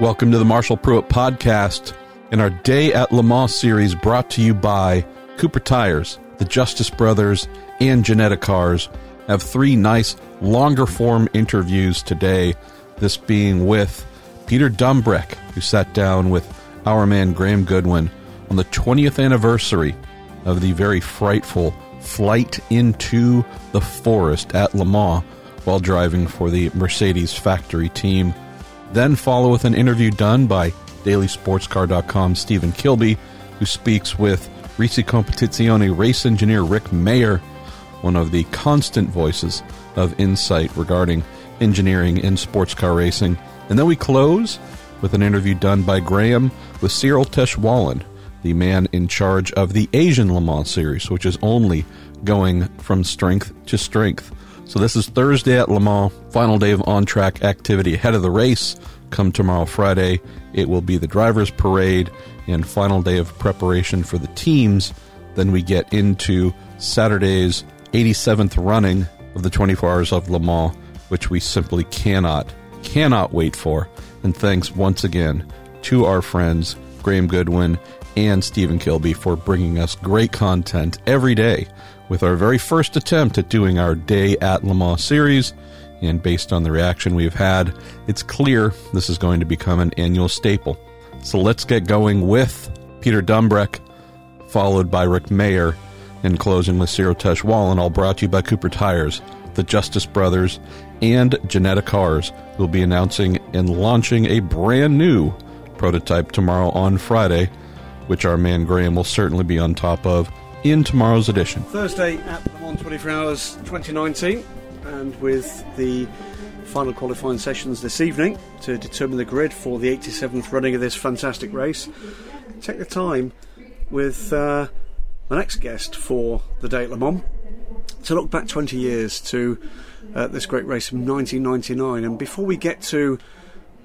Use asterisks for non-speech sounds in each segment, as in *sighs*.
Welcome to the Marshall Pruett Podcast in our Day at Le Mans series brought to you by Cooper Tires, the Justice Brothers, and Ginetta Cars. Have three nice longer form interviews today, this being with Peter Dumbreck, who sat down with our man Graham Goodwin on the 20th anniversary of the very frightful flight into the forest at Le Mans while driving for the Mercedes factory team. Then follow with an interview done by DailySportsCar.com Stephen Kilbey, who speaks with Risi Competizione race engineer Rick Mayer, one of the constant voices of insight regarding engineering in sports car racing. And then we close with an interview done by Graham with Cyrille Taesch Wallen, the man in charge of the Asian Le Mans series, which is only going from strength to strength. So this is Thursday at Le Mans, final day of on-track activity ahead of the race. Come tomorrow, Friday, it will be the drivers' parade and final day of preparation for the teams. Then we get into Saturday's 87th running of the 24 Hours of Le Mans, which we simply cannot, cannot wait for. And thanks once again to our friends Graham Goodwin and Stephen Kilbey for bringing us great content every day with our very first attempt at doing our Day at Le Mans series. And based on the reaction we've had, it's clear this is going to become an annual staple. So let's get going with Peter Dumbreck, followed by Rick Mayer, and closing with Cyrille Taesch Wallen, all brought to you by Cooper Tires, the Justice Brothers, and Ginetta Cars, will be announcing and launching a brand new prototype tomorrow on Friday, which our man Graham will certainly be on top of in tomorrow's edition. Thursday at Le Mans 24 Hours 2019, and with the final qualifying sessions this evening to determine the grid for the 87th running of this fantastic race. Take the time with uh, my next guest for the day at Le Mans to look back 20 years to uh, this great race from 1999. And before we get to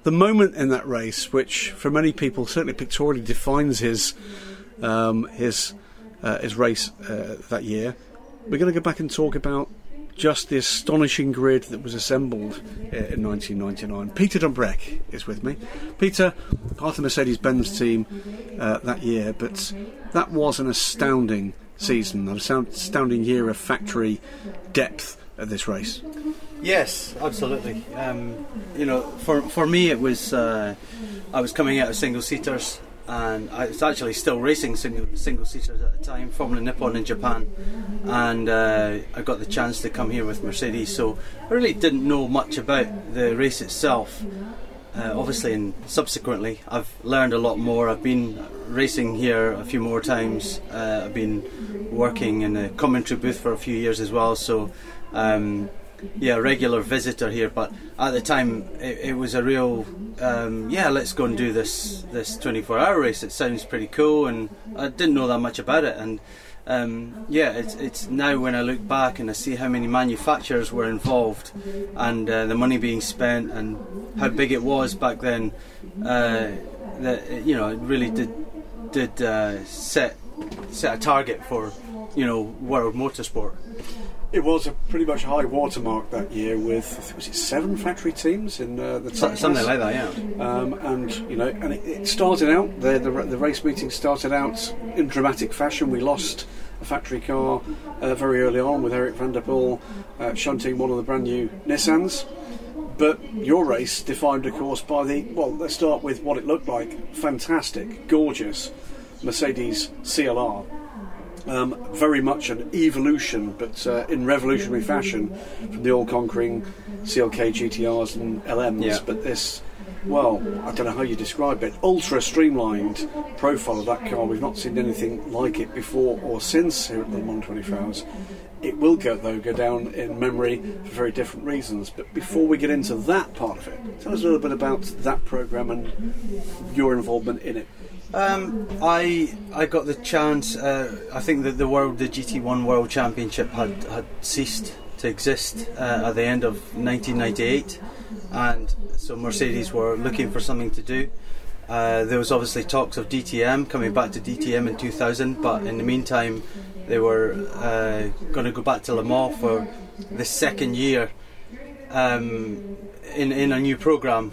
the moment in that race, which for many people certainly pictorially defines his um, his uh, his race uh, that year, we're going to go back and talk about just the astonishing grid that was assembled uh, in 1999. Peter Dumbreck is with me. Peter, part of the Mercedes Benz team uh, that year, but that was an astounding season, an astounding year of factory depth at this race. Yes, absolutely. Um, you know, for for me, it was uh, I was coming out of single seaters and I was actually still racing single single seaters at the time, Formula Nippon in Japan, and uh, I got the chance to come here with Mercedes. So I really didn't know much about the race itself. Uh, obviously, and subsequently, I've learned a lot more. I've been racing here a few more times. Uh, I've been working in a commentary booth for a few years as well. So. Um, yeah, regular visitor here, but at the time it, it was a real um, yeah. Let's go and do this this 24-hour race. It sounds pretty cool, and I didn't know that much about it. And um, yeah, it's it's now when I look back and I see how many manufacturers were involved, and uh, the money being spent, and how big it was back then. Uh, that you know, it really did did uh, set set a target for you know world motorsport. It was a pretty much high watermark that year with was it seven factory teams in uh, the top something like that, yeah. Um, and you know, and it, it started out the, the the race meeting started out in dramatic fashion. We lost a factory car uh, very early on with Eric van de Poele uh, shunting one of the brand new Nissans. But your race defined, of course, by the well. Let's start with what it looked like. Fantastic, gorgeous Mercedes CLR um, very much an evolution, but uh, in revolutionary fashion, from the all-conquering CLK GTRs and LMs. Yeah. But this, well, I don't know how you describe it, ultra streamlined profile of that car. We've not seen anything like it before or since here at the Le Mans 24 Hours. It will go though go down in memory for very different reasons. But before we get into that part of it, tell us a little bit about that program and your involvement in it. Um, I I got the chance. Uh, I think that the world, the GT1 World Championship had had ceased to exist uh, at the end of 1998, and so Mercedes were looking for something to do. Uh, there was obviously talks of DTM coming back to DTM in 2000, but in the meantime, they were uh, going to go back to Le Mans for the second year um, in in a new program.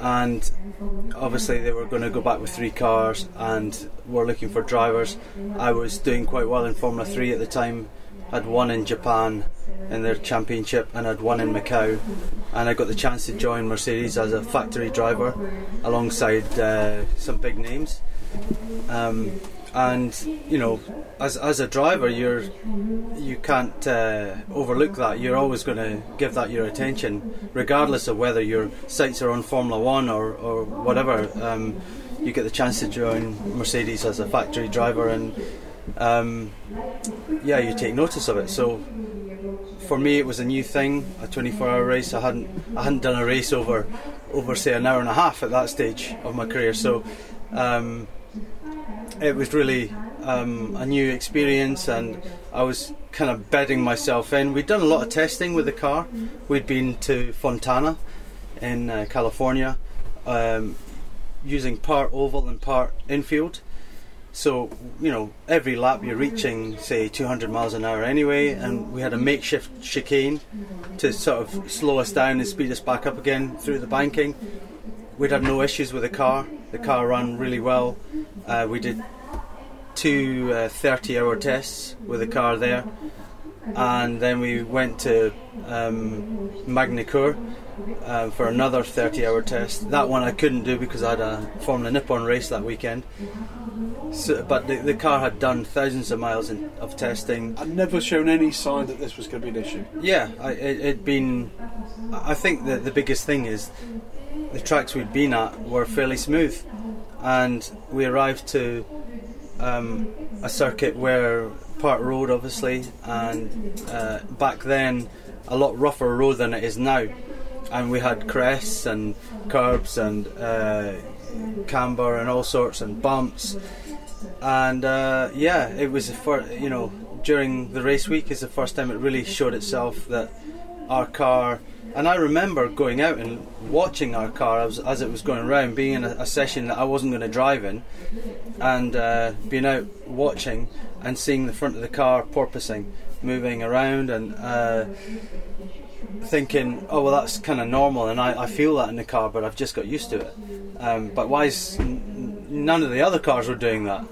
And obviously they were going to go back with three cars and were looking for drivers. I was doing quite well in Formula 3 at the time. I'd won in Japan in their championship and I'd won in Macau. And I got the chance to join Mercedes as a factory driver alongside uh, some big names. Um, and you know, as as a driver, you're you can't uh, overlook that. You're always going to give that your attention, regardless of whether your sights are on Formula One or or whatever. Um, you get the chance to join Mercedes as a factory driver, and um, yeah, you take notice of it. So for me, it was a new thing, a 24-hour race. I hadn't I hadn't done a race over over say an hour and a half at that stage of my career. So. Um, it was really um, a new experience, and I was kind of bedding myself in. We'd done a lot of testing with the car. We'd been to Fontana in uh, California, um, using part oval and part infield. So you know, every lap you're reaching, say, 200 miles an hour anyway, and we had a makeshift chicane to sort of slow us down and speed us back up again through the banking. We'd had no issues with the car. The car ran really well. Uh, we did two uh, 30 hour tests with the car there, and then we went to um, Magny-Cours uh, for another 30 hour test. That one I couldn't do because I had a Formula Nippon race that weekend. So, but the, the car had done thousands of miles in, of testing. I'd never shown any sign that this was going to be an issue. Yeah, I, it, it'd been. I think that the biggest thing is the tracks we'd been at were fairly smooth, and we arrived to um, a circuit where part road, obviously, and uh, back then a lot rougher road than it is now, and we had crests and curbs and uh, camber and all sorts and bumps, and uh, yeah, it was the first, you know during the race week is the first time it really showed itself that our car and I remember going out and watching our car as, as it was going around, being in a, a session that I wasn't going to drive in, and uh, being out watching and seeing the front of the car porpoising, moving around, and uh, thinking, oh well, that's kind of normal, and I, I, feel that in the car, but I've just got used to it. Um, but why is n- none of the other cars were doing that?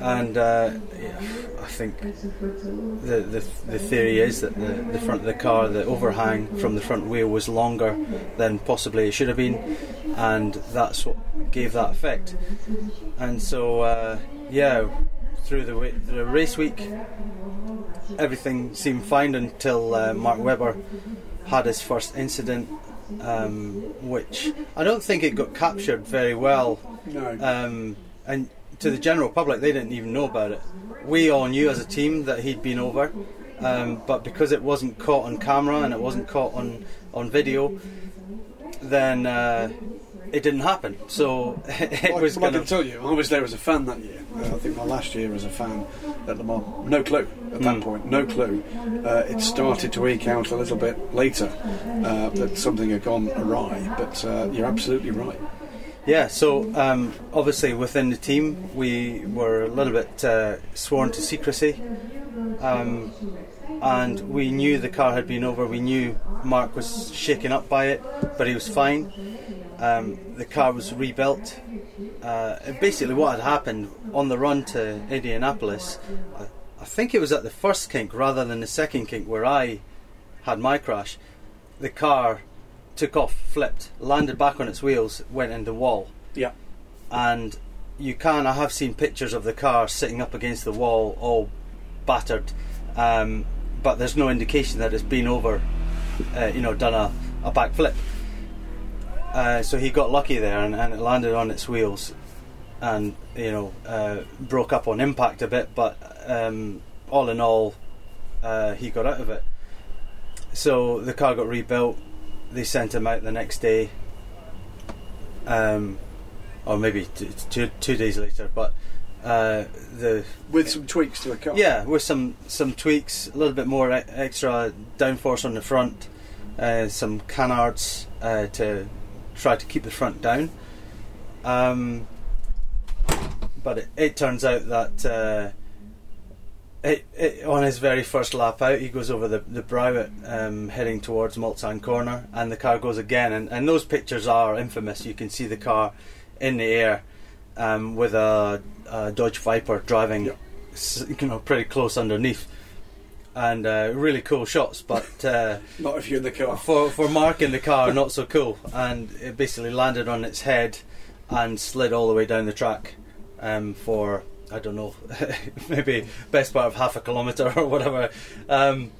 And uh, yeah, I think the, the the theory is that the, the front of the car, the overhang from the front wheel was longer than possibly it should have been, and that's what gave that effect. And so, uh, yeah, through the, the race week, everything seemed fine until uh, Mark Webber had his first incident, um, which I don't think it got captured very well. No. Um, and to the general public, they didn't even know about it. We all knew as a team that he'd been over, um, but because it wasn't caught on camera and it wasn't caught on on video, then uh, it didn't happen. So *laughs* it well, was. Well, I can tell you, I was there as a fan that year. Uh, I think my last year as a fan at Le Mans. No clue at that Mm. point. No clue. Uh, it started to eke out a little bit later uh, that something had gone awry. But uh, you're absolutely right. Yeah, so um, obviously within the team we were a little bit uh, sworn to secrecy, um, and we knew the car had been over. We knew Mark was shaken up by it, but he was fine. Um, the car was rebuilt. Uh, basically, what had happened on the run to Indianapolis, I, I think it was at the first kink rather than the second kink where I had my crash. The car took off, flipped, landed back on its wheels, went in the wall. Yeah. And you can, I have seen pictures of the car sitting up against the wall, all battered, um, but there's no indication that it's been over, uh, you know, done a, a back flip. Uh, so he got lucky there and, and it landed on its wheels and, you know, uh, broke up on impact a bit, but um, all in all, uh, he got out of it. So the car got rebuilt. They sent him out the next day, um, or maybe t- two two days later. But uh, the With some tweaks to the car. yeah, with some some tweaks, a little bit more e- extra downforce on the front, uh, some canards uh, to try to keep the front down. Um, but it, it turns out that uh, it, it, on his very first lap out, he goes over the the brow um, heading towards Mulsanne Corner, and the car goes again. And, and those pictures are infamous. You can see the car in the air um, with a, a, Dodge Viper driving, Yeah. you know, pretty close underneath, and uh, really cool shots. But uh, *laughs* Not if you're in the car. for for Mark in the car, not so cool. And it basically landed on its head and slid all the way down the track um, for I don't know, *laughs* maybe best part of half a kilometre or whatever. Um,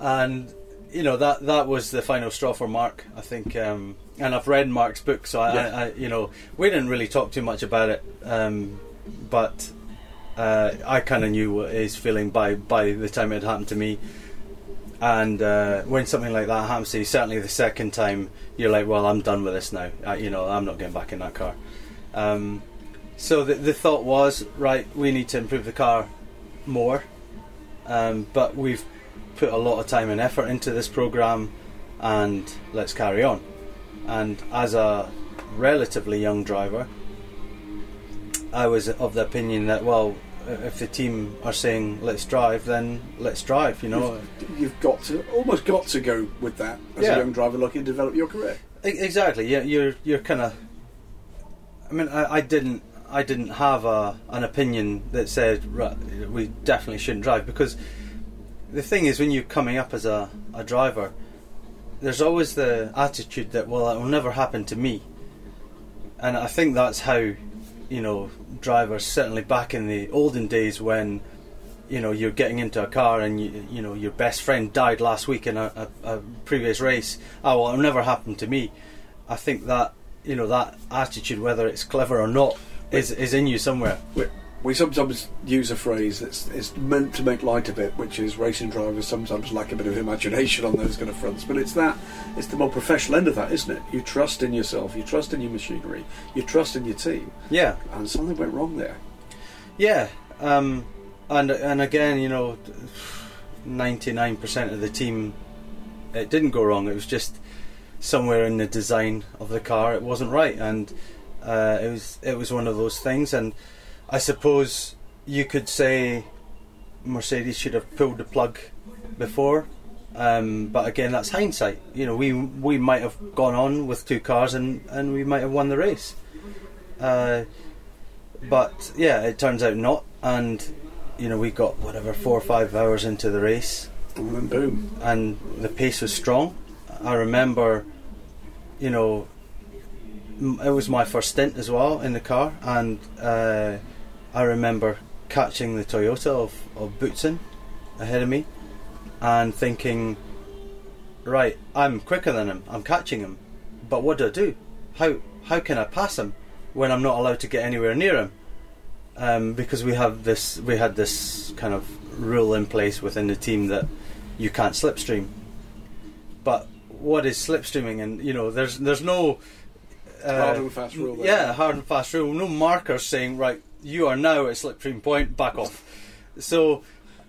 and you know that that was the final straw for Mark. I think, um, and I've read Mark's book, so I, Yeah. I, I you know we didn't really talk too much about it, um, but. Uh, I kind of knew what his feeling by by the time it had happened to me, and uh, when something like that happens to you, certainly the second time, you're like, well, I'm done with this now. You know, I'm not getting back in that car. So the, the thought was, right, we need to improve the car more, um, but we've put a lot of time and effort into this program, and let's carry on. And as a relatively young driver, I was of the opinion that, well, if the team are saying let's drive, then let's drive. You know, You've got to almost got to go with that as Yeah. a young driver looking to develop your career. Exactly. Yeah, you're you're kind of. I mean, I, I didn't I didn't have a an opinion that said we definitely shouldn't drive because the thing is when you're coming up as a, a driver, there's always the attitude that well it will never happen to me, and I think that's how you know drivers certainly back in the olden days when you know you're getting into a car and you, you know your best friend died last week in a, a, a previous race oh well it'll never happen to me. I think that you know that attitude whether it's clever or not is is in you somewhere We, we sometimes use a phrase that's it's meant to make light of it, which is racing drivers sometimes lack a bit of imagination on those kind of fronts. But it's that, it's the more professional end of that, isn't it? You trust in yourself, you trust in your machinery, you trust in your team, yeah and something went wrong there. yeah um and and again you know 99% of the team it didn't go wrong it was just somewhere in the design of the car it wasn't right and uh, it was it was one of those things and I suppose you could say Mercedes should have pulled the plug before um, but again that's hindsight you know we we might have gone on with two cars and, and we might have won the race uh, but yeah it turns out not and you know we got whatever four or five hours into the race And boom. and the pace was strong. I remember, you know, it was my first stint as well in the car, and uh, I remember catching the Toyota of, of Boutsen ahead of me and thinking, right, I'm quicker than him, I'm catching him, but what do I do? How, how can I pass him when I'm not allowed to get anywhere near him? Um, because we have this, we had this kind of rule in place within the team that you can't slipstream. But what is slipstreaming? And you know, there's there's no uh, Hard and fast rule there. Yeah, hard and fast rule. No markers saying right, you are now at slipstream point. Back off. So,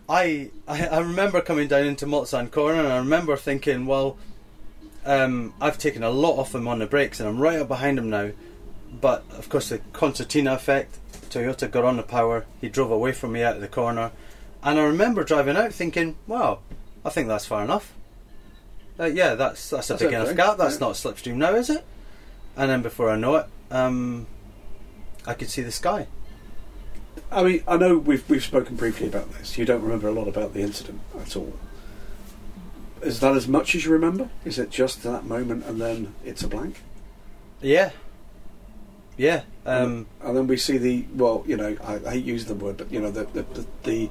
I I, I remember coming down into Mulsanne corner, and I remember thinking, well, um, I've taken a lot off him on the brakes, and I'm right up behind him now. But of course, the concertina effect. Toyota got on the power. He drove away from me out of the corner, and I remember driving out thinking, "Wow, I think that's far enough." Uh, yeah, that's that's a That's big okay, enough gap. That's yeah. not slipstream now, is it? And then before I know it, um, I could see the sky. I mean, I know we've we've spoken briefly about this. You don't remember a lot about the incident at all. Is that as much as you remember? Is it just that moment and then it's a blank? Yeah, yeah. Um, and then we see the well, you know, I, I hate using the word, but you know, the the the, the,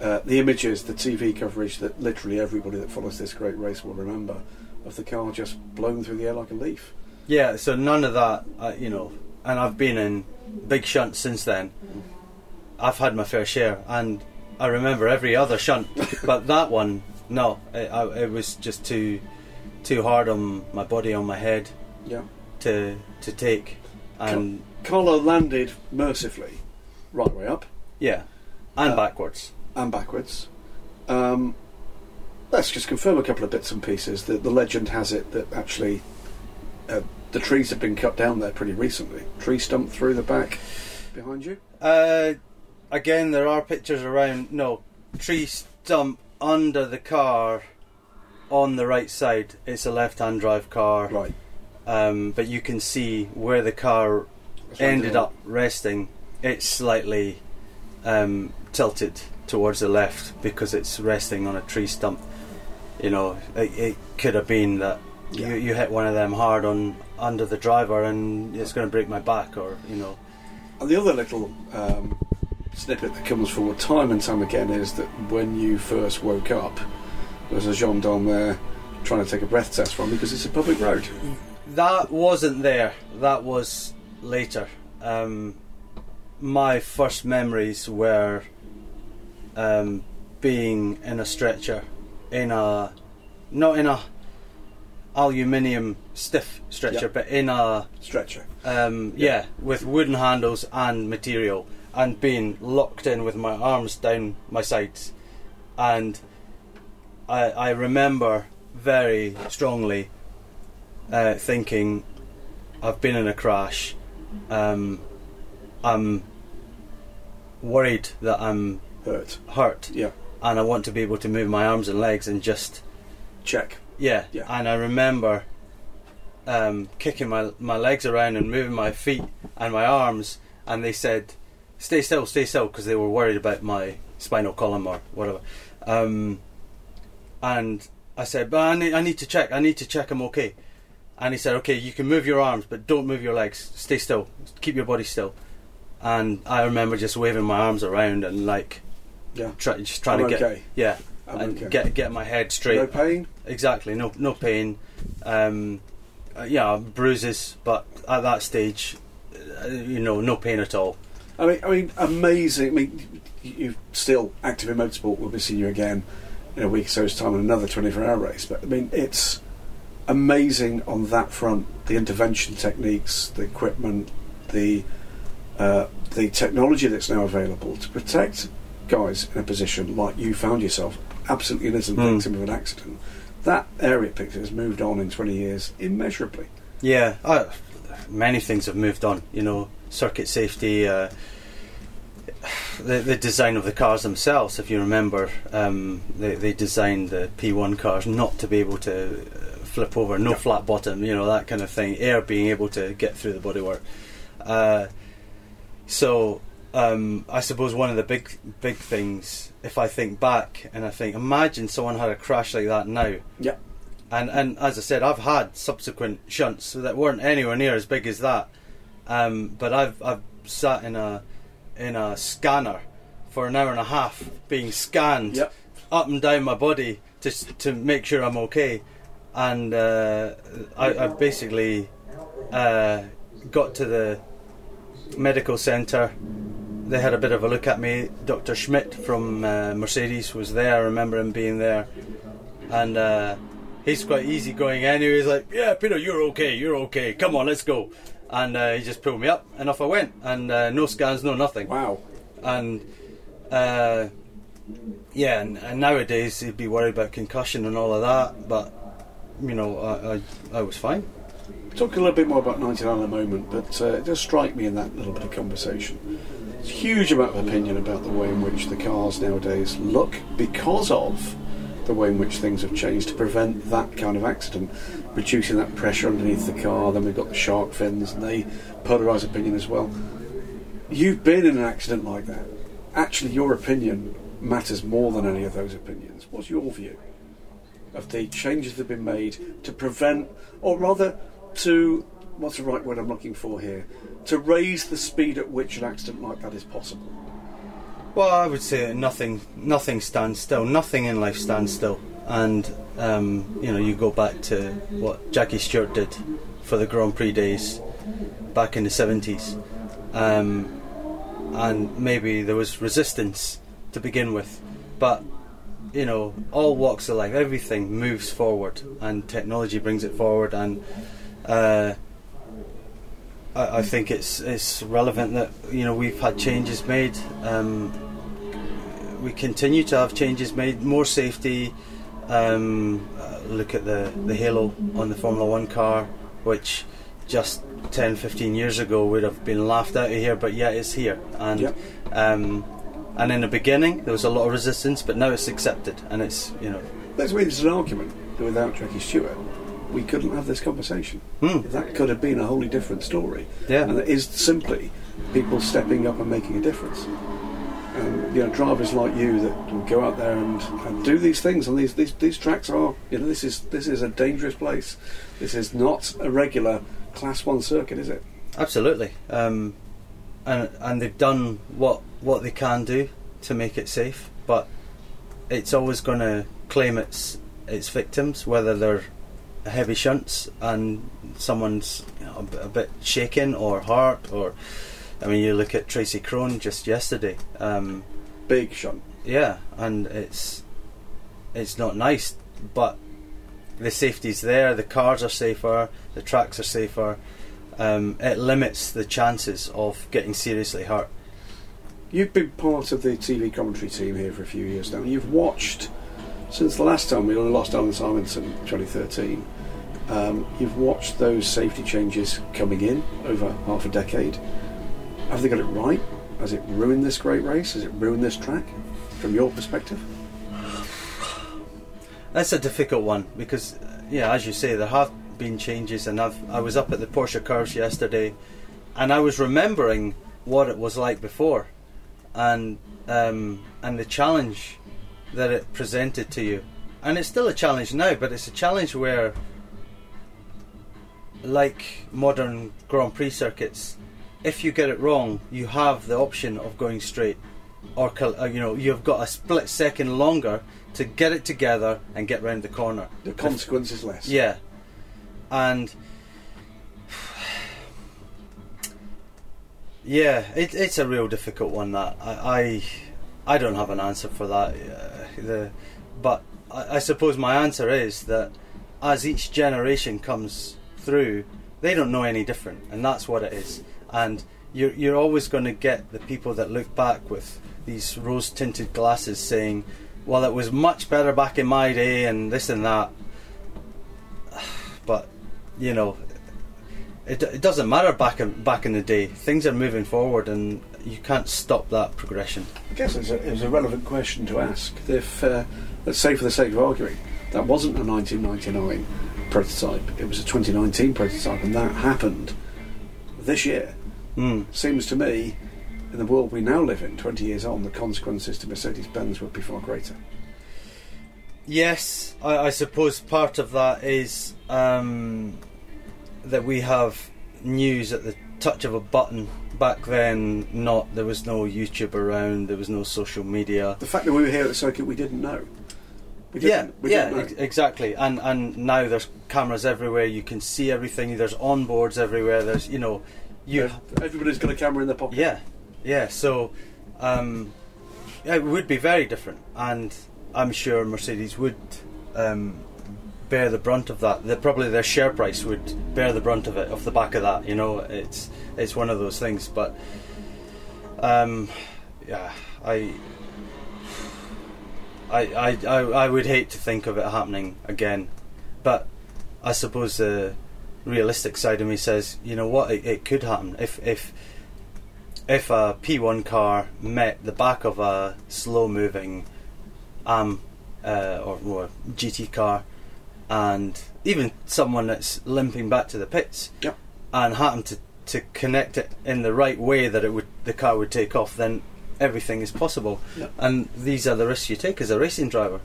uh, the images, the TV coverage that literally everybody that follows this great race will remember of the car just blown through the air like a leaf. Yeah, so none of that, uh, you know, and I've been in big shunts since then. I've had my fair share, and I remember every other shunt, *laughs* but that one, no, it, I, it was just too, too hard on my body, on my head Yeah. to to take, and Carlo landed mercifully, right way up yeah, and Uh, backwards. and backwards. Um, let's just confirm a couple of bits and pieces. The, the legend has it that actually uh, the trees have been cut down there pretty recently. Tree stump through the back behind you. Uh, again, there are pictures around. No, tree stump under the car on the right side. It's a left-hand drive car, Right. um, but you can see where the car That's ended up resting. It's slightly um, tilted towards the left because it's resting on a tree stump. You know, it, it could have been that Yeah. you, you hit one of them hard on under the driver and it's going to break my back, or you know. And the other little um, snippet that comes forward time and time again is that when you first woke up, there was a gendarme there trying to take a breath test from because it's a public road. That wasn't there. That was later. Um, my first memories were um, being in a stretcher, in a not in a aluminium stiff stretcher, Yep. but in a Stretcher. um, yeah, with wooden handles and material, and being locked in with my arms down my sides, and I, I remember very strongly uh, thinking, I've been in a crash. Um, I'm worried that I'm Hurt. hurt, Yeah. and I want to be able to move my arms and legs and just Check. Yeah, Yeah. and I remember um, kicking my my legs around and moving my feet and my arms, and they said, "Stay still, stay still," because they were worried about my spinal column or whatever. Um, and I said, "But I need, I need to check. I need to check I'm okay." And he said, "Okay, you can move your arms, but don't move your legs. Stay still. Keep your body still." And I remember just waving my arms around and like Yeah. try, just trying I'm to get yeah, and okay. get get my head straight. No pain? Exactly, no no pain. Um, uh, yeah, bruises, but at that stage, uh, you know, no pain at all. I mean, I mean, amazing. I mean, you- you're still active in motorsport. We'll be seeing you again in a week or so's time in another 24-hour race. But I mean, it's amazing on that front. The intervention techniques, the equipment, the uh, the technology that's now available to protect guys in a position like you found yourself, absolutely innocent Hmm. victim of an accident. That area picture has moved on in 20 years immeasurably. Yeah, uh, many things have moved on. You know, circuit safety, uh, *sighs* the the design of the cars themselves. If you remember, um, they they designed the P1 cars not to be able to uh, flip over, no Yeah. flat bottom, you know that kind of thing. Air being able to get through the bodywork. Uh, so um, I suppose one of the big big things, if I think back and I think, imagine someone had a crash like that now. Yeah. And and as I said, I've had subsequent shunts that weren't anywhere near as big as that. Um, but I've I've sat in a in a scanner for an hour and a half being scanned Yep. up and down my body to to make sure I'm okay. And uh, I, I basically uh, got to the medical centre. They had a bit of a look at me. Dr. Schmidt from uh, Mercedes was there. I remember him being there, and uh, he's quite easygoing anyway. He's like, "Yeah, Peter, you're okay. You're okay. Come on, let's go." And uh, he just pulled me up, and off I went. And uh, no scans, no nothing Wow. and uh, yeah, and, and nowadays he'd be worried about concussion and all of that, but you know, I, I, I was fine. Talk a little bit more about 99 in a moment, but uh, it does strike me in that little bit of conversation. Huge amount of opinion about the way in which the cars nowadays look because of the way in which things have changed to prevent that kind of accident, reducing that pressure underneath the car. Then we've got the shark fins, and they polarise opinion as well. You've been in an accident like that. Actually, your opinion matters more than any of those opinions. What's your view? of the changes that have been made to prevent, or rather, to what's the right word I'm looking for here? To raise the speed at which an accident like that is possible. Well, I would say nothing, nothing stands still. Nothing in life stands still. And um, you know, you go back to what Jackie Stewart did for the Grand Prix days back in the seventies, um, and maybe there was resistance to begin with, but you know, all walks of life, everything moves forward, and technology brings it forward, and uh, I, I think it's it's relevant that you know we've had changes made. Um, we continue to have changes made, more safety. Um, uh, look at the the halo on the Formula One car, which just 10, 15 years ago would have been laughed out of here, but yet it's here, and Yep. um, And in the beginning, there was a lot of resistance, but now it's accepted, and it's you know. There's been an argument that without Jackie Stewart, we couldn't have this conversation. Hmm. That could have been a wholly different story. Yeah. And it is simply people stepping up and making a difference. And you know, drivers like you that go out there and, and do these things, and these, these these tracks are, you know, this is this is a dangerous place. This is not a regular Class One circuit, is it? Absolutely, um, and and they've done what what they can do to make it safe, but it's always going to claim its its victims, whether they're heavy shunts and someone's you know, a, bit, a bit shaken or hurt, or I mean, you look at Tracy Krohn just yesterday. Um, Big shunt. yeah, and it's it's not nice, but the safety's there. The cars are safer. The tracks are safer. Um, it limits the chances of getting seriously hurt. You've been part of the TV commentary team here for a few years now. You've watched since the last time we lost Allan Simonsen in 2013. Um, you've watched those safety changes coming in over half a decade. Have they got it right? Has it ruined this great race? Has it ruined this track? From your perspective? That's a difficult one because, yeah, as you say, there have been changes, and I've I was up at the Porsche curves yesterday, and I was remembering what it was like before, and um, and the challenge that it presented to you, and it's still a challenge now, but it's a challenge where, like modern Grand Prix circuits, if you get it wrong, you have the option of going straight, or uh, you know you've got a split second longer to get it together and get round the corner. The consequence is less. Yeah, and *sighs* yeah, it, it's a real difficult one. That I, I, I don't have an answer for that. Uh, the, but I, I suppose my answer is that as each generation comes through, they don't know any different, and that's what it is. And you're you're always going to get the people that look back with these rose tinted glasses saying, "Well, it was much better back in my day," and this and that *sighs* but you know, it, it doesn't matter back in back in the day. Things are moving forward, and you can't stop that progression. I guess it's a, it was a relevant question to ask. If, uh, let's say for the sake of arguing, that wasn't a 1999 prototype, it was a 2019 prototype, and that happened this year. Mm. Seems to me, in the world we now live in, 20 years on, the consequences to Mercedes Benz would be far greater. Yes, I, I suppose part of that is um, that we have news at the touch of a button. Back then, not there was no YouTube around, there was no social media. The fact that we were here at the circuit, we didn't know. We yeah, didn't, we yeah, know. ex- exactly. And and now there's cameras everywhere. You can see everything. There's onboards everywhere. There's you know, you Everybody's got a camera in their pocket. yeah, yeah. So um, yeah, it would be very different, and I'm sure Mercedes would um, bear the brunt of that. The, probably their share price would bear the brunt of it off the back of that. You know, it's it's one of those things. But um, yeah, I. I, I, I, would hate to think of it happening again, but I suppose the realistic side of me says, you know what, it, it could happen if if if a P1 car met the back of a slow moving AM uh, or, or GT car and even someone that's limping back to the pits Yep. and happened to, to connect it in the right way that it would the car would take off then everything is possible Yep. and these are the risks you take as a racing driver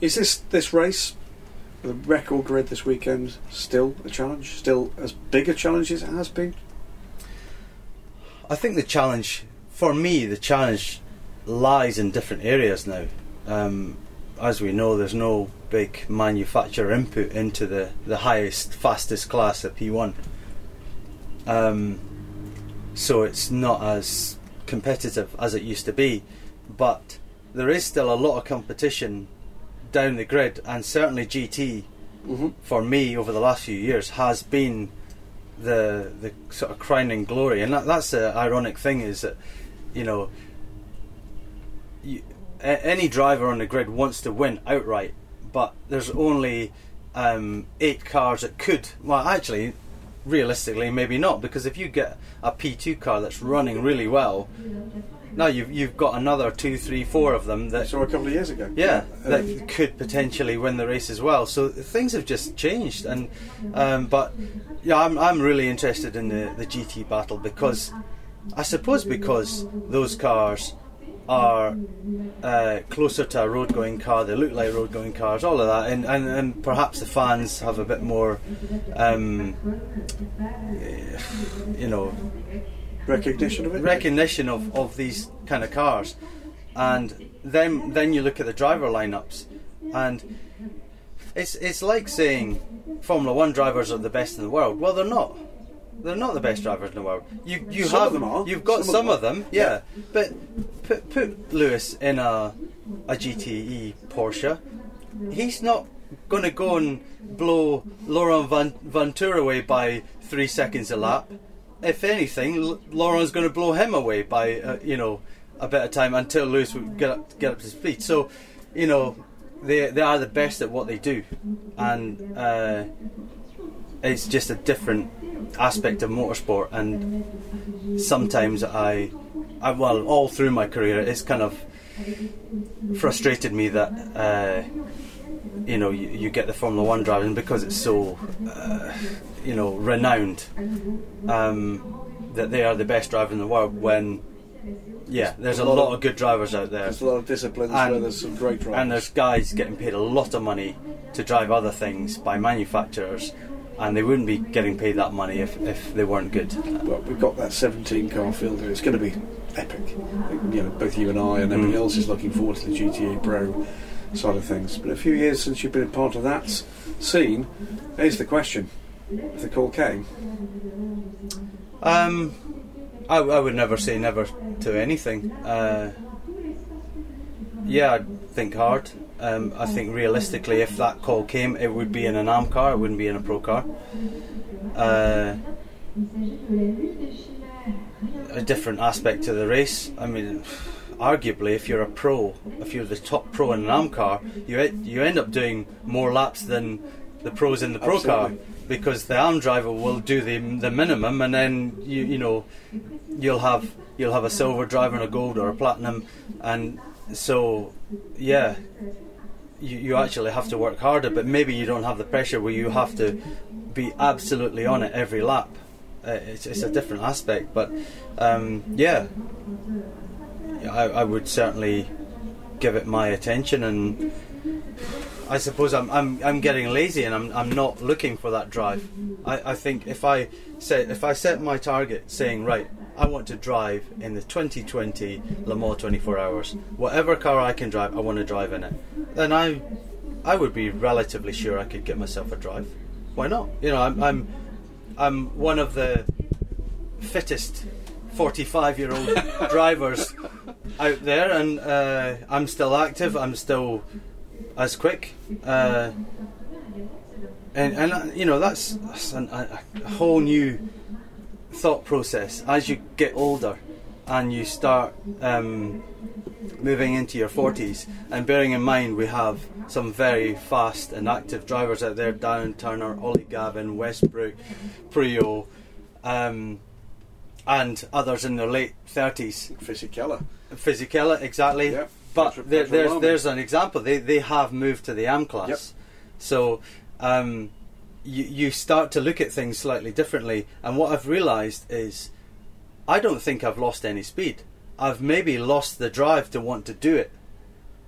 Is this this race, the record grid this weekend, still a challenge? Still as big a challenge as it has been? I think the challenge, for me, the challenge lies in different areas now. Um, as we know, there's no big manufacturer input into the, the highest, fastest class at P1. Um, so it's not as competitive as it used to be. But there is still a lot of competition down the grid, and certainly GT, Mm-hmm. for me, over the last few years, has been the the sort of crowning glory, and that, that's the ironic thing is that you know you, any driver on the grid wants to win outright, but there's only um, eight cars that could. Well, actually, realistically, maybe not because if you get a P2 car that's running really well, now you've you've got another two, three, four of them that saw a couple of years ago. yeah, Uh, that could potentially win the race as well. So things have just changed, and um, but yeah, I'm I'm really interested in the the GT battle because I suppose because those cars are uh, closer to a road going car, they look like road going cars, all of that, and, and, and perhaps the fans have a bit more, um, you know, recognition of it. recognition of, of these kind of cars, and then then you look at the driver lineups, and it's it's like saying Formula One drivers are the best in the world. Well, they're not. They're not the best drivers in the world. You you Some have them are. you've got Some some, of of them them, yeah. But put put Lewis in a a GTE Porsche, he's not going to go and blow Laurent Van, Vanthoor away by three seconds a lap. If anything, L- Laurent's going to blow him away by uh, you know a bit of time until Lewis would get up get up to speed. So, you know, they they are the best at what they do, and uh, it's just a different aspect of motorsport. And sometimes I, I well, all through my career, it's kind of frustrated me that uh, you know you, you get the Formula One driving because it's so uh, you know renowned um, that they are the best driver in the world. When yeah, there's a lot of good drivers out there, There's a lot of disciplines And- where there's some great drivers. and there's guys getting paid a lot of money to drive other things by manufacturers. And they wouldn't be getting paid that money if, if they weren't good. well, we've got that 17 car field. It's going to be epic. You know, both you and I and everybody Mm. else is looking forward to the GTE Pro side of things. But a few years since you've been a part of that scene, here's the question: If the call came, Um, I, I would never say never to anything. Uh, yeah, I'd think hard. Um, I think realistically, if that call came, it would be in an AM car. It wouldn't be in a pro car. Uh, a different aspect to the race. I mean, arguably, if you're a pro, if you're the top pro in an AM car, you you end up doing more laps than the pros in the pro car because the arm driver will do the the minimum, and then you you know you'll have you'll have a silver driver and a gold or a platinum, and so yeah, you you actually have to work harder, but maybe you don't have the pressure where you have to be absolutely on it every lap. Uh, it's, it's a different aspect, but um, yeah, I, I would certainly give it my attention and. I suppose I'm, I'm I'm getting lazy and I'm I'm not looking for that drive. I, I think if I set if I set my target saying right, I want to drive in the 2020 Le Mans 24 hours, whatever car I can drive, I want to drive in it. Then I I would be relatively sure I could get myself a drive. Why not? You know, I'm I'm I'm one of the fittest 45 year old *laughs* drivers out there, and uh, I'm still active. I'm still as quick. Uh, and and uh, you know that's, that's an, a, a whole new thought process as you get older and you start um, moving into your 40s and bearing in mind we have some very fast and active drivers out there Darren Turner, Ollie Gavin, Westbrook, Priaulx um, and others in their late 30s Fisichella. Fisichella, exactly Yep. but Petra- there, Petra there's there's an example. They they have moved to the AM class, Yep. so um, you you start to look at things slightly differently. And what I've realised is, I don't think I've lost any speed. I've maybe lost the drive to want to do it.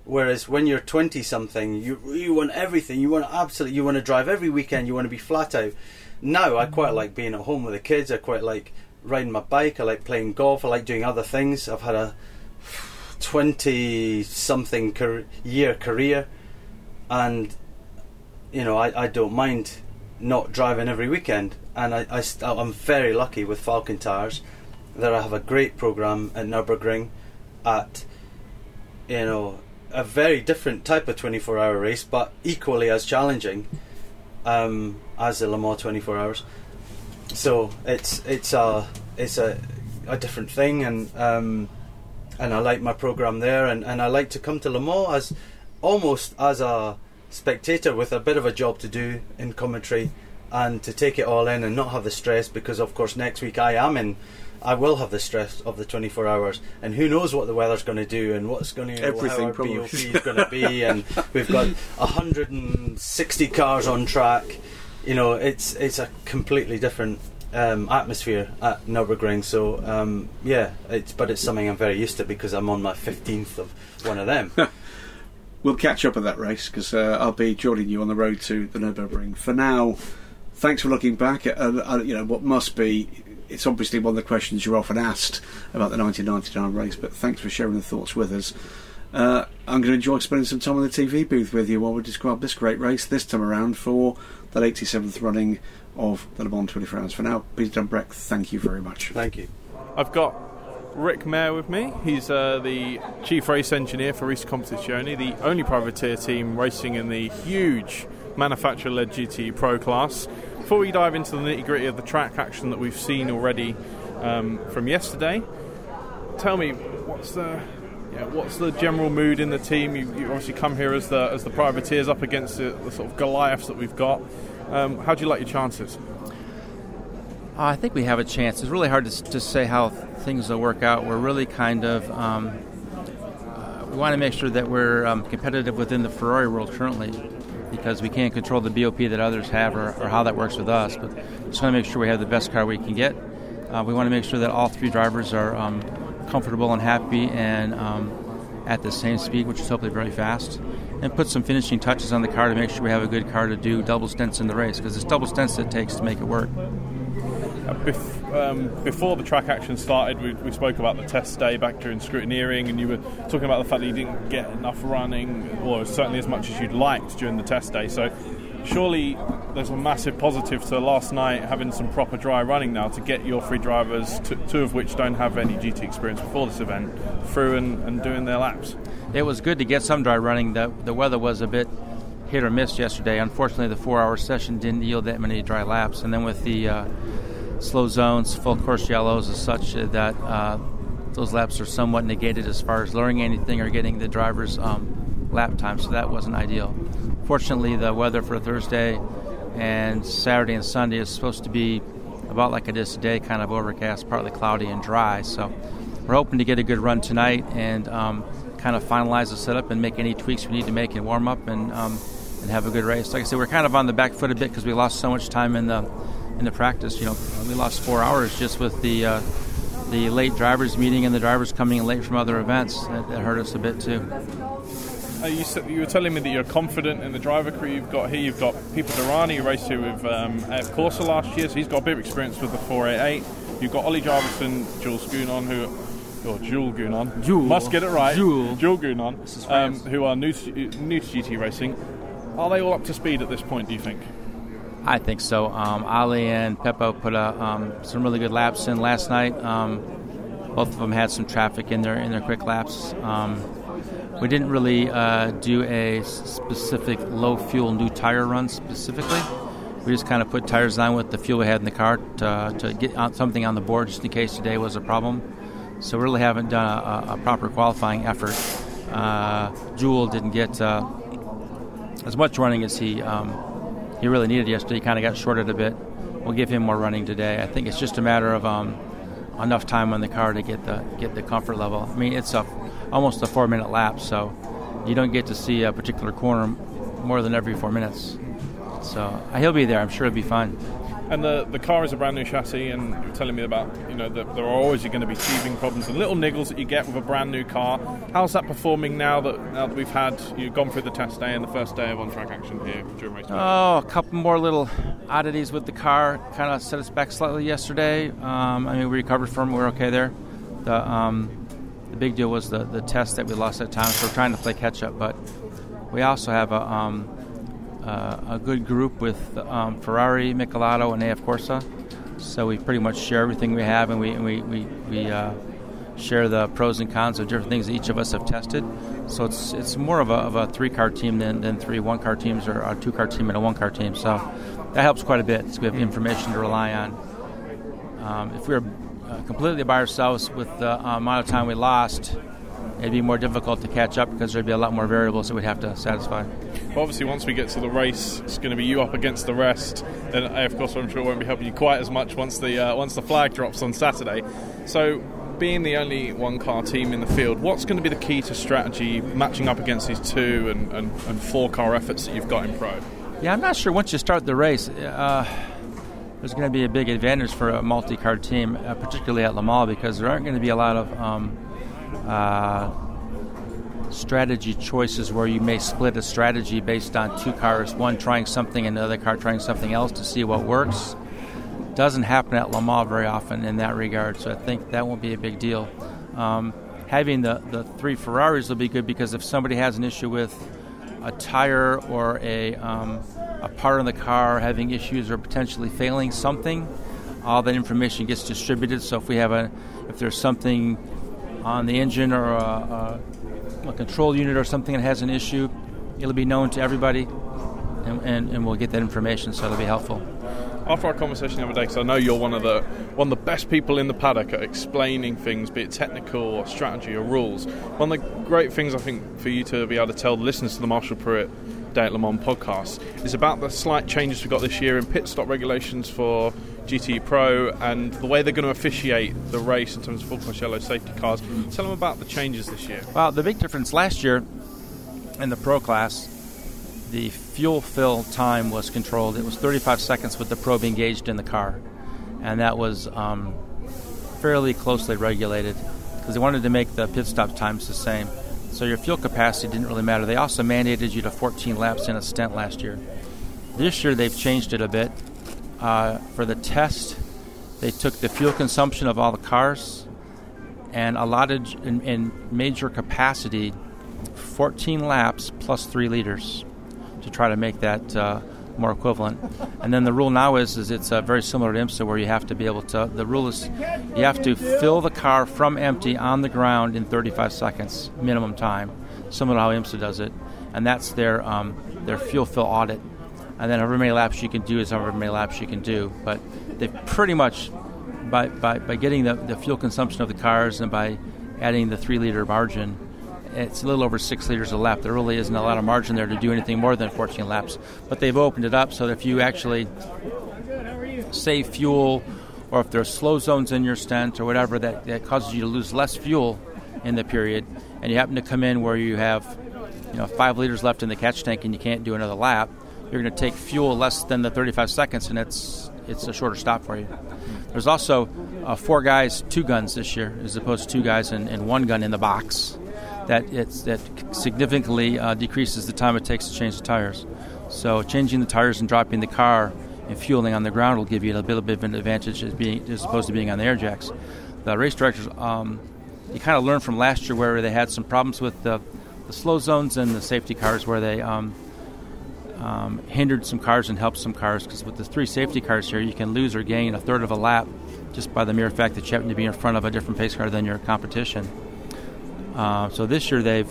Whereas when you're twenty something, you you want everything. You want to absolutely. You want to drive every weekend. You want to be flat out. Now I quite mm-hmm. like being at home with the kids. I quite like riding my bike. I like playing golf. I like doing other things. I've had a 20 something year career and you know I, I don't mind not driving every weekend. And I, I I'm very lucky with Falken Tires that I have a great program at Nürburgring at you know a very different type of 24 hour race but equally as challenging um, as the Le Mans 24 hours. So it's it's a it's a a different thing and um, and I like my program there, and, and I like to come to Le Mans as almost as a spectator with a bit of a job to do in commentary, and to take it all in and not have the stress because of course next week I am in I will have the stress of the 24 hours, and who knows what the weather's going to do and what's going to everything how our probably. BOP is going to be, *laughs* and we've got 160 cars on track. You know, it's it's a completely different um, atmosphere at Nurburgring. So um, yeah, it's but it's something I'm very used to because I'm on my 15th of one of them. *laughs* we'll catch up at that race because uh, I'll be joining you on the road to the Nurburgring. For now, thanks for looking back at uh, uh, you know what must be it's obviously one of the questions you're often asked about the 1999 race, but thanks for sharing the thoughts with us. Uh, I'm going to enjoy spending some time in the TV booth with you while we describe this great race this time around for that 87th running of the Le Mans 24 Hours. For now, Peter Dumbreck, thank you very much. Thank you. I've got Rick Mayer with me. He's uh, the chief race engineer for Risi Competizione, the only privateer team racing in the huge manufacturer-led GT Pro class. Before we dive into the nitty gritty of the track action that we've seen already um, from yesterday, tell me what's the yeah, what's the general mood in the team? You, you, obviously come here as the as the privateers up against the, the sort of Goliaths that we've got. Um, how do you like your chances? Uh, I think we have a chance. It's really hard to, to say how things will work out. We're really kind of um, uh, we want to make sure that we're um, competitive within the Ferrari world currently because we can't control the BOP that others have or, or how that works with us. But just want to make sure we have the best car we can get. Uh, we want to make sure that all three drivers are um, comfortable and happy and um, at the same speed, which is hopefully very fast. And put some finishing touches on the car to make sure we have a good car to do double stints in the race because it's double stints it takes to make it work. Uh, bef- um, before the track action started, we, we, spoke about the test day back during scrutineering, and you were talking about the fact that you didn't get enough running, or certainly as much as you'd liked during the test day. So, surely there's a massive positive to last night having some proper dry running now to get your three drivers, t- two of which don't have any GT experience before this event, through and, and doing their laps. It was good to get some dry running. The, the weather was a bit hit or miss yesterday. Unfortunately, the four hour session didn't yield that many dry laps. And then with the uh, slow zones, full course yellows, as such that uh, those laps are somewhat negated as far as learning anything or getting the driver's um, lap time. So that wasn't ideal. Fortunately, the weather for Thursday and Saturday and Sunday is supposed to be about like it is today, kind of overcast, partly cloudy and dry. So we're hoping to get a good run tonight and um, kind of finalize the setup and make any tweaks we need to make in warm up and um, and have a good race. Like I said, we're kind of on the back foot a bit because we lost so much time in the in the practice. You know, we lost four hours just with the uh, the late drivers meeting and the drivers coming in late from other events. That, that hurt us a bit too. Uh, you, you, were telling me that you're confident in the driver crew you've got here. You've got Pipo Derani, who raced here with um, AF Corsa last year, so he's got a bit of experience with the 488. You've got Ollie Jarvison, Jules Gounon, who or Jules Gounon. Jules. Must get it right. Jules. Jules Gounon, um, who are new to, new to GT racing. Are they all up to speed at this point, do you think? I think so. Um, Ollie and Pipo put a, um, some really good laps in last night. Um, both of them had some traffic in their in their quick laps. Um, we didn't really uh, do a specific low fuel new tire run specifically. We just kind of put tires on with the fuel we had in the car to, to get something on the board just in case today was a problem. So we really haven't done a, a proper qualifying effort. Uh, Jewel didn't get uh, as much running as he um, he really needed yesterday. He kind of got shorted a bit. We'll give him more running today. I think it's just a matter of um, enough time on the car to get the get the comfort level. I mean, it's a almost a four minute lap, so you don't get to see a particular corner more than every four minutes. So uh, he'll be there. I'm sure it'll be fun. And the the car is a brand new chassis, and you're telling me about you know that there are always going to be teething problems and little niggles that you get with a brand new car. How's that performing now that now that we've had you've gone through the test day and the first day of on track action here during race? Time? Oh, a couple more little oddities with the car kind of set us back slightly yesterday. Um, I mean, we recovered from it. We're okay there. The um, the big deal was the the test that we lost at times. So we're trying to play catch up, but we also have a um, uh, a good group with um, Ferrari, Michelotto, and AF Corsa. So we pretty much share everything we have, and we we we, we uh, share the pros and cons of different things each of us have tested. So it's it's more of a, of a three car team than, than three one car teams or a two car team and a one car team. So that helps quite a bit. So we have information to rely on. Um, if we were uh, completely by ourselves with the uh, amount of time we lost, it'd be more difficult to catch up because there'd be a lot more variables that we'd have to satisfy. Well, obviously, once we get to the race, it's going to be you up against the rest. And of course, I'm sure it won't be helping you quite as much once the uh, once the flag drops on Saturday. So, being the only one car team in the field, what's going to be the key to strategy matching up against these two and, and, and four car efforts that you've got in pro? Yeah, I'm not sure once you start the race. Uh, there's going to be a big advantage for a multi-car team, uh, particularly at Le Mans, because there aren't going to be a lot of um, uh, strategy choices where you may split a strategy based on two cars, one trying something and the other car trying something else to see what works. Doesn't happen at Le Mans very often in that regard, so I think that won't be a big deal. Um, having the, the three Ferraris will be good because if somebody has an issue with a tire or a, um, a part of the car having issues or potentially failing something, all that information gets distributed. So if we have a, if there's something on the engine or a, a, a control unit or something that has an issue, it'll be known to everybody, and, and, and we'll get that information. So it'll be helpful after our conversation the other day, because I know you're one of the one of the best people in the paddock at explaining things, be it technical or strategy or rules. One of the great things I think for you to be able to tell the listeners to the Marshall Pruett Day at Le Mans podcast is about the slight changes we got this year in pit stop regulations for GT Pro and the way they're going to officiate the race in terms of full course yellow safety cars. Tell them about the changes this year. Well, the big difference last year in the Pro class the fuel fill time was controlled. It was 35 seconds with the probe engaged in the car, and that was um, fairly closely regulated because they wanted to make the pit stop times the same. So your fuel capacity didn't really matter. They also mandated you to 14 laps in a stint last year. This year they've changed it a bit. Uh, for the test, they took the fuel consumption of all the cars and allotted in, in major capacity 14 laps plus 3 liters to try to make that uh, more equivalent. And then the rule now is is it's uh, very similar to IMSA where you have to be able to. The rule is you have to fill the car from empty on the ground in 35 seconds minimum time, similar to how IMSA does it, and that's their um, their fuel fill audit. And then however many laps you can do is however many laps you can do. But they pretty much by, by, by getting the, the fuel consumption of the cars and by adding the three liter margin, it's a little over six liters a lap. There really isn't a lot of margin there to do anything more than 14 laps. But they've opened it up so that if you actually save fuel or if there's slow zones in your stint or whatever that, that causes you to lose less fuel in the period, and you happen to come in where you have you know five liters left in the catch tank and you can't do another lap, you're going to take fuel less than the 35 seconds, and it's it's a shorter stop for you. There's also uh, four guys, two guns this year, as opposed to two guys and, and one gun in the box that it's, that significantly uh, decreases the time it takes to change the tires. So changing the tires and dropping the car and fueling on the ground will give you a little bit of an advantage as, being, as opposed to being on the air jacks. The race directors, um, you kind of learned from last year where they had some problems with the, the slow zones and the safety cars where they um, um, hindered some cars and helped some cars because with the three safety cars here, you can lose or gain a third of a lap just by the mere fact that you happen to be in front of a different pace car than your competition. Uh, so this year they've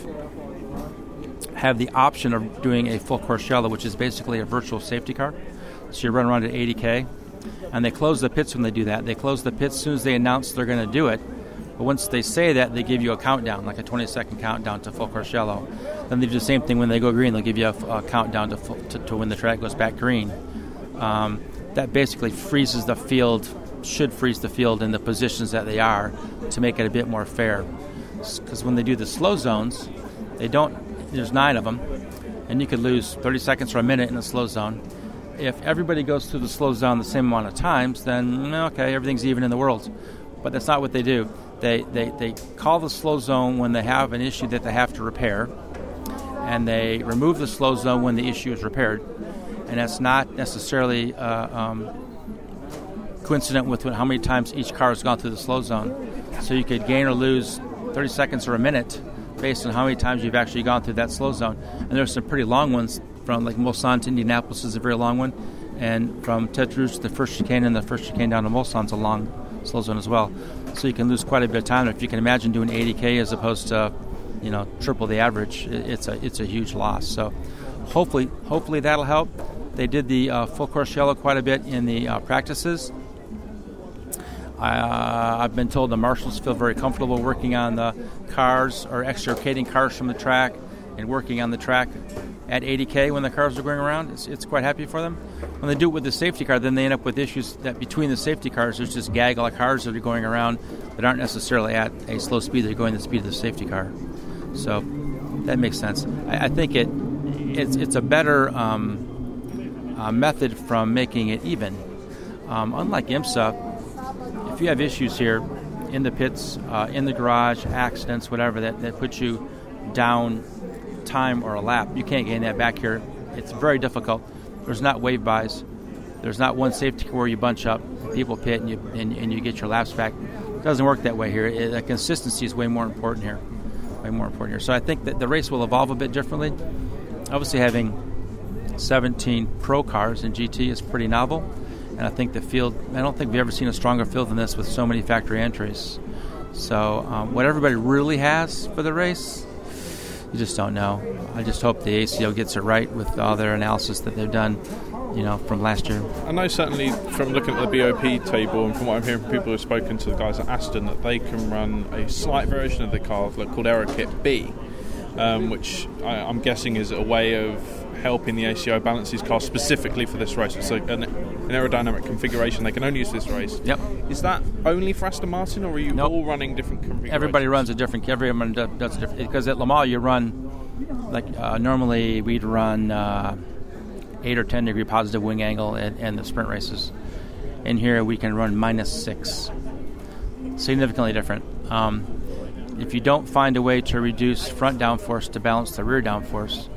have the option of doing a full course yellow, which is basically a virtual safety car. So you run around at 80k, and they close the pits when they do that. They close the pits as soon as they announce they're going to do it. But once they say that, they give you a countdown, like a 20 second countdown to full yellow. Then they do the same thing when they go green. They'll give you a, a countdown to, full, to, to, when the track goes back green. Um, that basically freezes the field, should freeze the field in the positions that they are to make it a bit more fair because when they do the slow zones, they don't. There's nine of them, and you could lose 30 seconds or a minute in a slow zone. If everybody goes through the slow zone the same amount of times, then okay, everything's even in the world. But that's not what they do. They, they, they call the slow zone when they have an issue that they have to repair, and they remove the slow zone when the issue is repaired. And that's not necessarily uh, um, coincident with how many times each car has gone through the slow zone. So you could gain or lose 30 seconds or a minute based on how many times you've actually gone through that slow zone. And there's some pretty long ones from like Mulsanne to Indianapolis is a very long one, and from Tertre Rouge to the first chicane and the first chicane down to Mulsanne's a long slow zone as well. So you can lose quite a bit of time. If you can imagine doing 80k as opposed to, you know, triple the average, it's a it's a huge loss. So hopefully hopefully that'll help. They did the uh, full course yellow quite a bit in the uh, practices. Uh, I've been told the marshals feel very comfortable working on the cars or extricating cars from the track and working on the track at 80k when the cars are going around. It's, it's quite happy for them. When they do it with the safety car, then they end up with issues that between the safety cars, there's just gaggle of cars that are going around that aren't necessarily at a slow speed. They're going the speed of the safety car. So that makes sense. I, I think it it's, it's a better um, uh, method from making it even. Um, unlike IMSA, if you have issues here in the pits, uh, in the garage, accidents, whatever, that, that put you down time or a lap. You can't gain that back here. It's very difficult. There's not wave bys. There's not one safety where you bunch up, people pit, and you and, and you get your laps back. It doesn't work that way here. It, the consistency is way more important here. Way more important here. So I think that the race will evolve a bit differently. Obviously, having 17 pro cars in GT is pretty novel, and I think the field. I don't think we've ever seen a stronger field than this with so many factory entries. So um, what everybody really has for the race you just don't know. I just hope the ACO gets it right with all their analysis that they've done, you know, from last year. I know certainly from looking at the BOP table and from what I'm hearing from people who've spoken to the guys at Aston that they can run a slight version of the car called AeroKit B, um, which I, I'm guessing is a way of helping the ACO balance these cars specifically for this race. It's an, an, aerodynamic configuration. They can only use this race. Yep. Is that only for Aston Martin, or are you nope. all running different configurations? Everybody runs a different. Everyone does a different. Because at Le Mans you run like uh, normally we'd run uh, eight or ten degree positive wing angle in the sprint races. In here we can run minus six. Significantly different. Um, if you don't find a way to reduce front downforce to balance the rear downforce,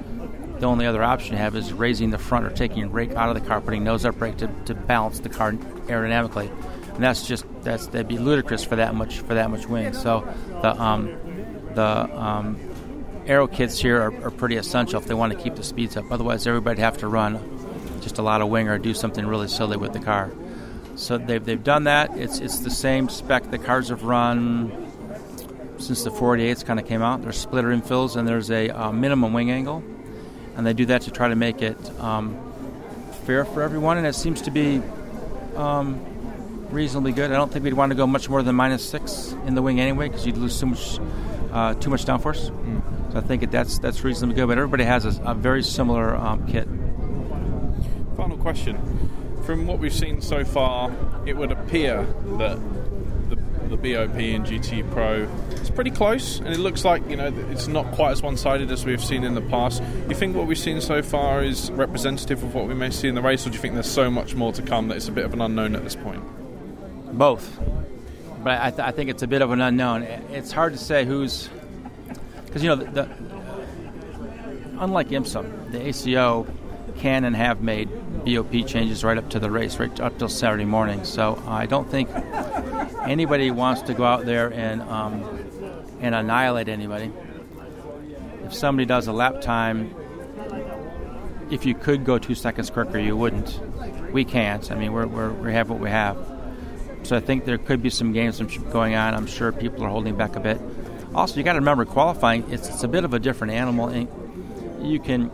the only other option you have is raising the front or taking a rake out of the car, putting nose up brake to, to balance the car aerodynamically. And that's just that's that'd be ludicrous for that much for that much wing. So the um, the um, aero kits here are, are, pretty essential if they want to keep the speeds up. Otherwise, everybody'd have to run just a lot of wing or do something really silly with the car. So they've, they've done that. It's it's the same spec the cars have run since the 48s kind of came out. There's splitter infills and there's a uh, minimum wing angle and they do that to try to make it um, fair for everyone, and it seems to be um, reasonably good. I don't think we'd want to go much more than minus six in the wing anyway, because you'd lose too much uh, too much downforce. Mm. So I think that's that's reasonably good. But everybody has a, a very similar um, kit. Final question: From what we've seen so far, it would appear that the BOP and GT Pro. It's pretty close, and it looks like you know it's not quite as one-sided as we've seen in the past. You think what we've seen so far is representative of what we may see in the race, or do you think there's so much more to come that it's a bit of an unknown at this point? Both, but I, th- I think it's a bit of an unknown. It's hard to say who's because you know the, the unlike IMSA, the ACO can and have made BOP changes right up to the race, right up till Saturday morning. So I don't think anybody wants to go out there and um, and annihilate anybody. If somebody does a lap time, if you could go two seconds quicker, you wouldn't. We can't. I mean, we're, we're, we have what we have. So I think there could be some games going on. I'm sure people are holding back a bit. Also, you got to remember qualifying. It's, it's a bit of a different animal. You can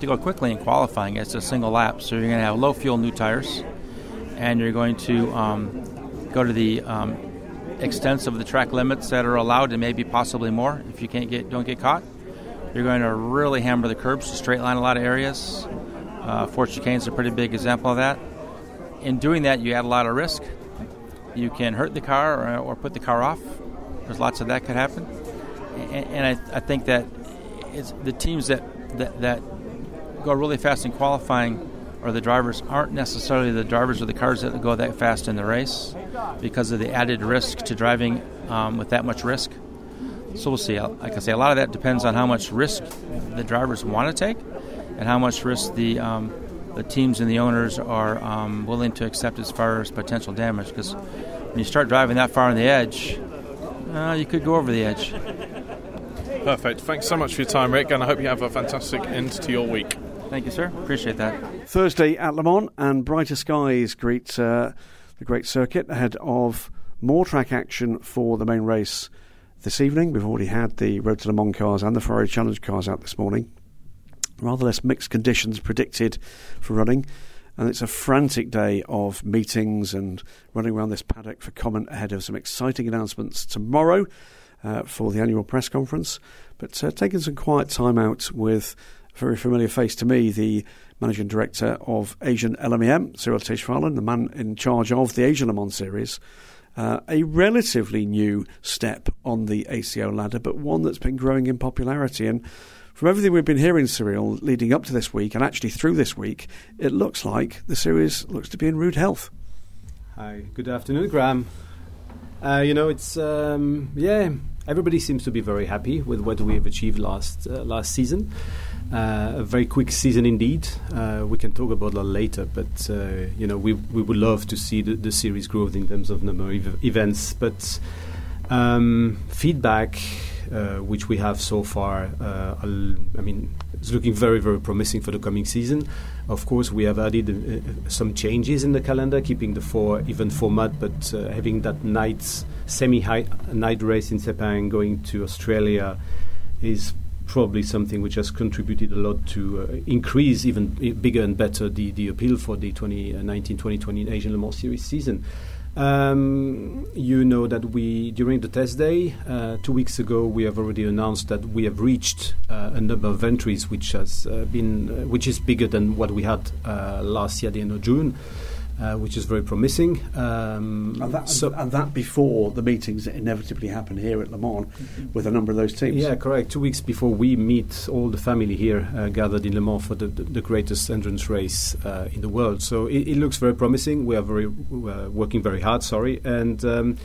to go quickly in qualifying. It's a single lap, so you're going to have low fuel new tires, and you're going to um, go to the um, extents of the track limits that are allowed, and maybe possibly more if you can't get don't get caught. You're going to really hammer the curbs straight line a lot of areas. Uh, Fort Chicane is a pretty big example of that. In doing that, you add a lot of risk. You can hurt the car or, or put the car off. There's lots of that could happen, and, and I, I, think that it's the teams that, that that go really fast in qualifying or the drivers aren't necessarily the drivers or the cars that go that fast in the race because of the added risk to driving um, with that much risk. So we'll see. Like I say, a lot of that depends on how much risk the drivers want to take and how much risk the um, the teams and the owners are um, willing to accept as far as potential damage. Because when you start driving that far on the edge, uh, you could go over the edge. Perfect. Thanks so much for your time, Rick, and I hope you have a fantastic end to your week. Thank you, sir. Appreciate that. Thursday at Le Mans, and brighter skies greet uh, the great circuit ahead of more track action for the main race this evening. We've already had the Road to Le Mans cars and the Ferrari Challenge cars out this morning. Rather less mixed conditions predicted for running. and it's a frantic day of meetings and running around this paddock for comment ahead of some exciting announcements tomorrow uh, for the annual press conference. But uh, taking some quiet time out with very familiar face to me, the managing director of Asian LMEM, Cyrille Taesch Wallen, the man in charge of the Asian Le Mans series. Uh, a relatively new step on the ACO ladder, but one that's been growing in popularity. And from everything we've been hearing, Cyrille, leading up to this week and actually through this week, it looks like the series looks to be in rude health. Hi, good afternoon, Graham. Uh, you know, it's um, yeah. Everybody seems to be very happy with what we have achieved last uh, last season. Uh, a very quick season indeed. Uh, we can talk about that later, but uh, you know we we would love to see the, the series growth in terms of number of events. But um, feedback uh, which we have so far, uh, I mean, it's looking very very promising for the coming season. Of course, we have added uh, some changes in the calendar, keeping the four event format, but having that night semi night race in Sepang going to Australia is probably something which has contributed a lot to uh, increase even bigger and better the, the appeal for the 2019-2020 Asian Le Mans Series season. Um, you know that we, during the test day uh, two weeks ago, we have already announced that we have reached uh, a number of entries which has uh, been, uh, which is bigger than what we had uh, last year, at the end of June uh, which is very promising. Um, and, that, so, and, that, before the meetings that inevitably happen here at Le Mans with a number of those teams. Yeah, correct. Two weeks before we meet all the family here uh, gathered in Le Mans for the, the, the greatest endurance race uh, in the world. So it, it, looks very promising. We are very uh, working very hard. Sorry, and. Um,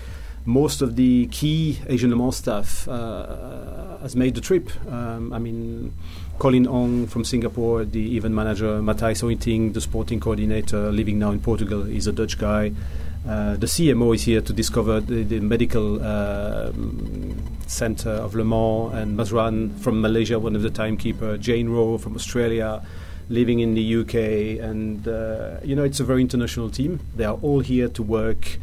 most of the key Asian Le Mans staff uh, has made the trip. Um, I mean, Colin Ong from Singapore, the event manager, Matthijs Ointing, the sporting coordinator, living now in Portugal, is a Dutch guy. Uh, the CMO is here to discover the, the medical uh, center of Le Mans, and Mazran from Malaysia, one of the timekeeper, Jane Rowe from Australia, living in the UK, and uh, you know it's a very international team. They are all here to work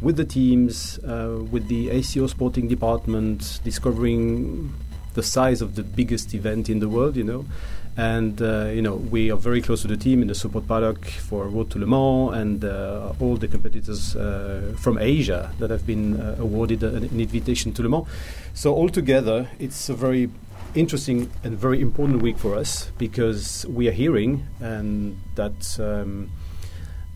with the teams, uh, with the ACO sporting department, discovering the size of the biggest event in the world, you know. And uh, you know we are very close to the team in the support paddock for Road to Le Mans and uh, all the competitors uh, from Asia that have been uh, awarded an, an invitation to Le Mans. So altogether, it's a very interesting and very important week for us because we are hearing and that. Um,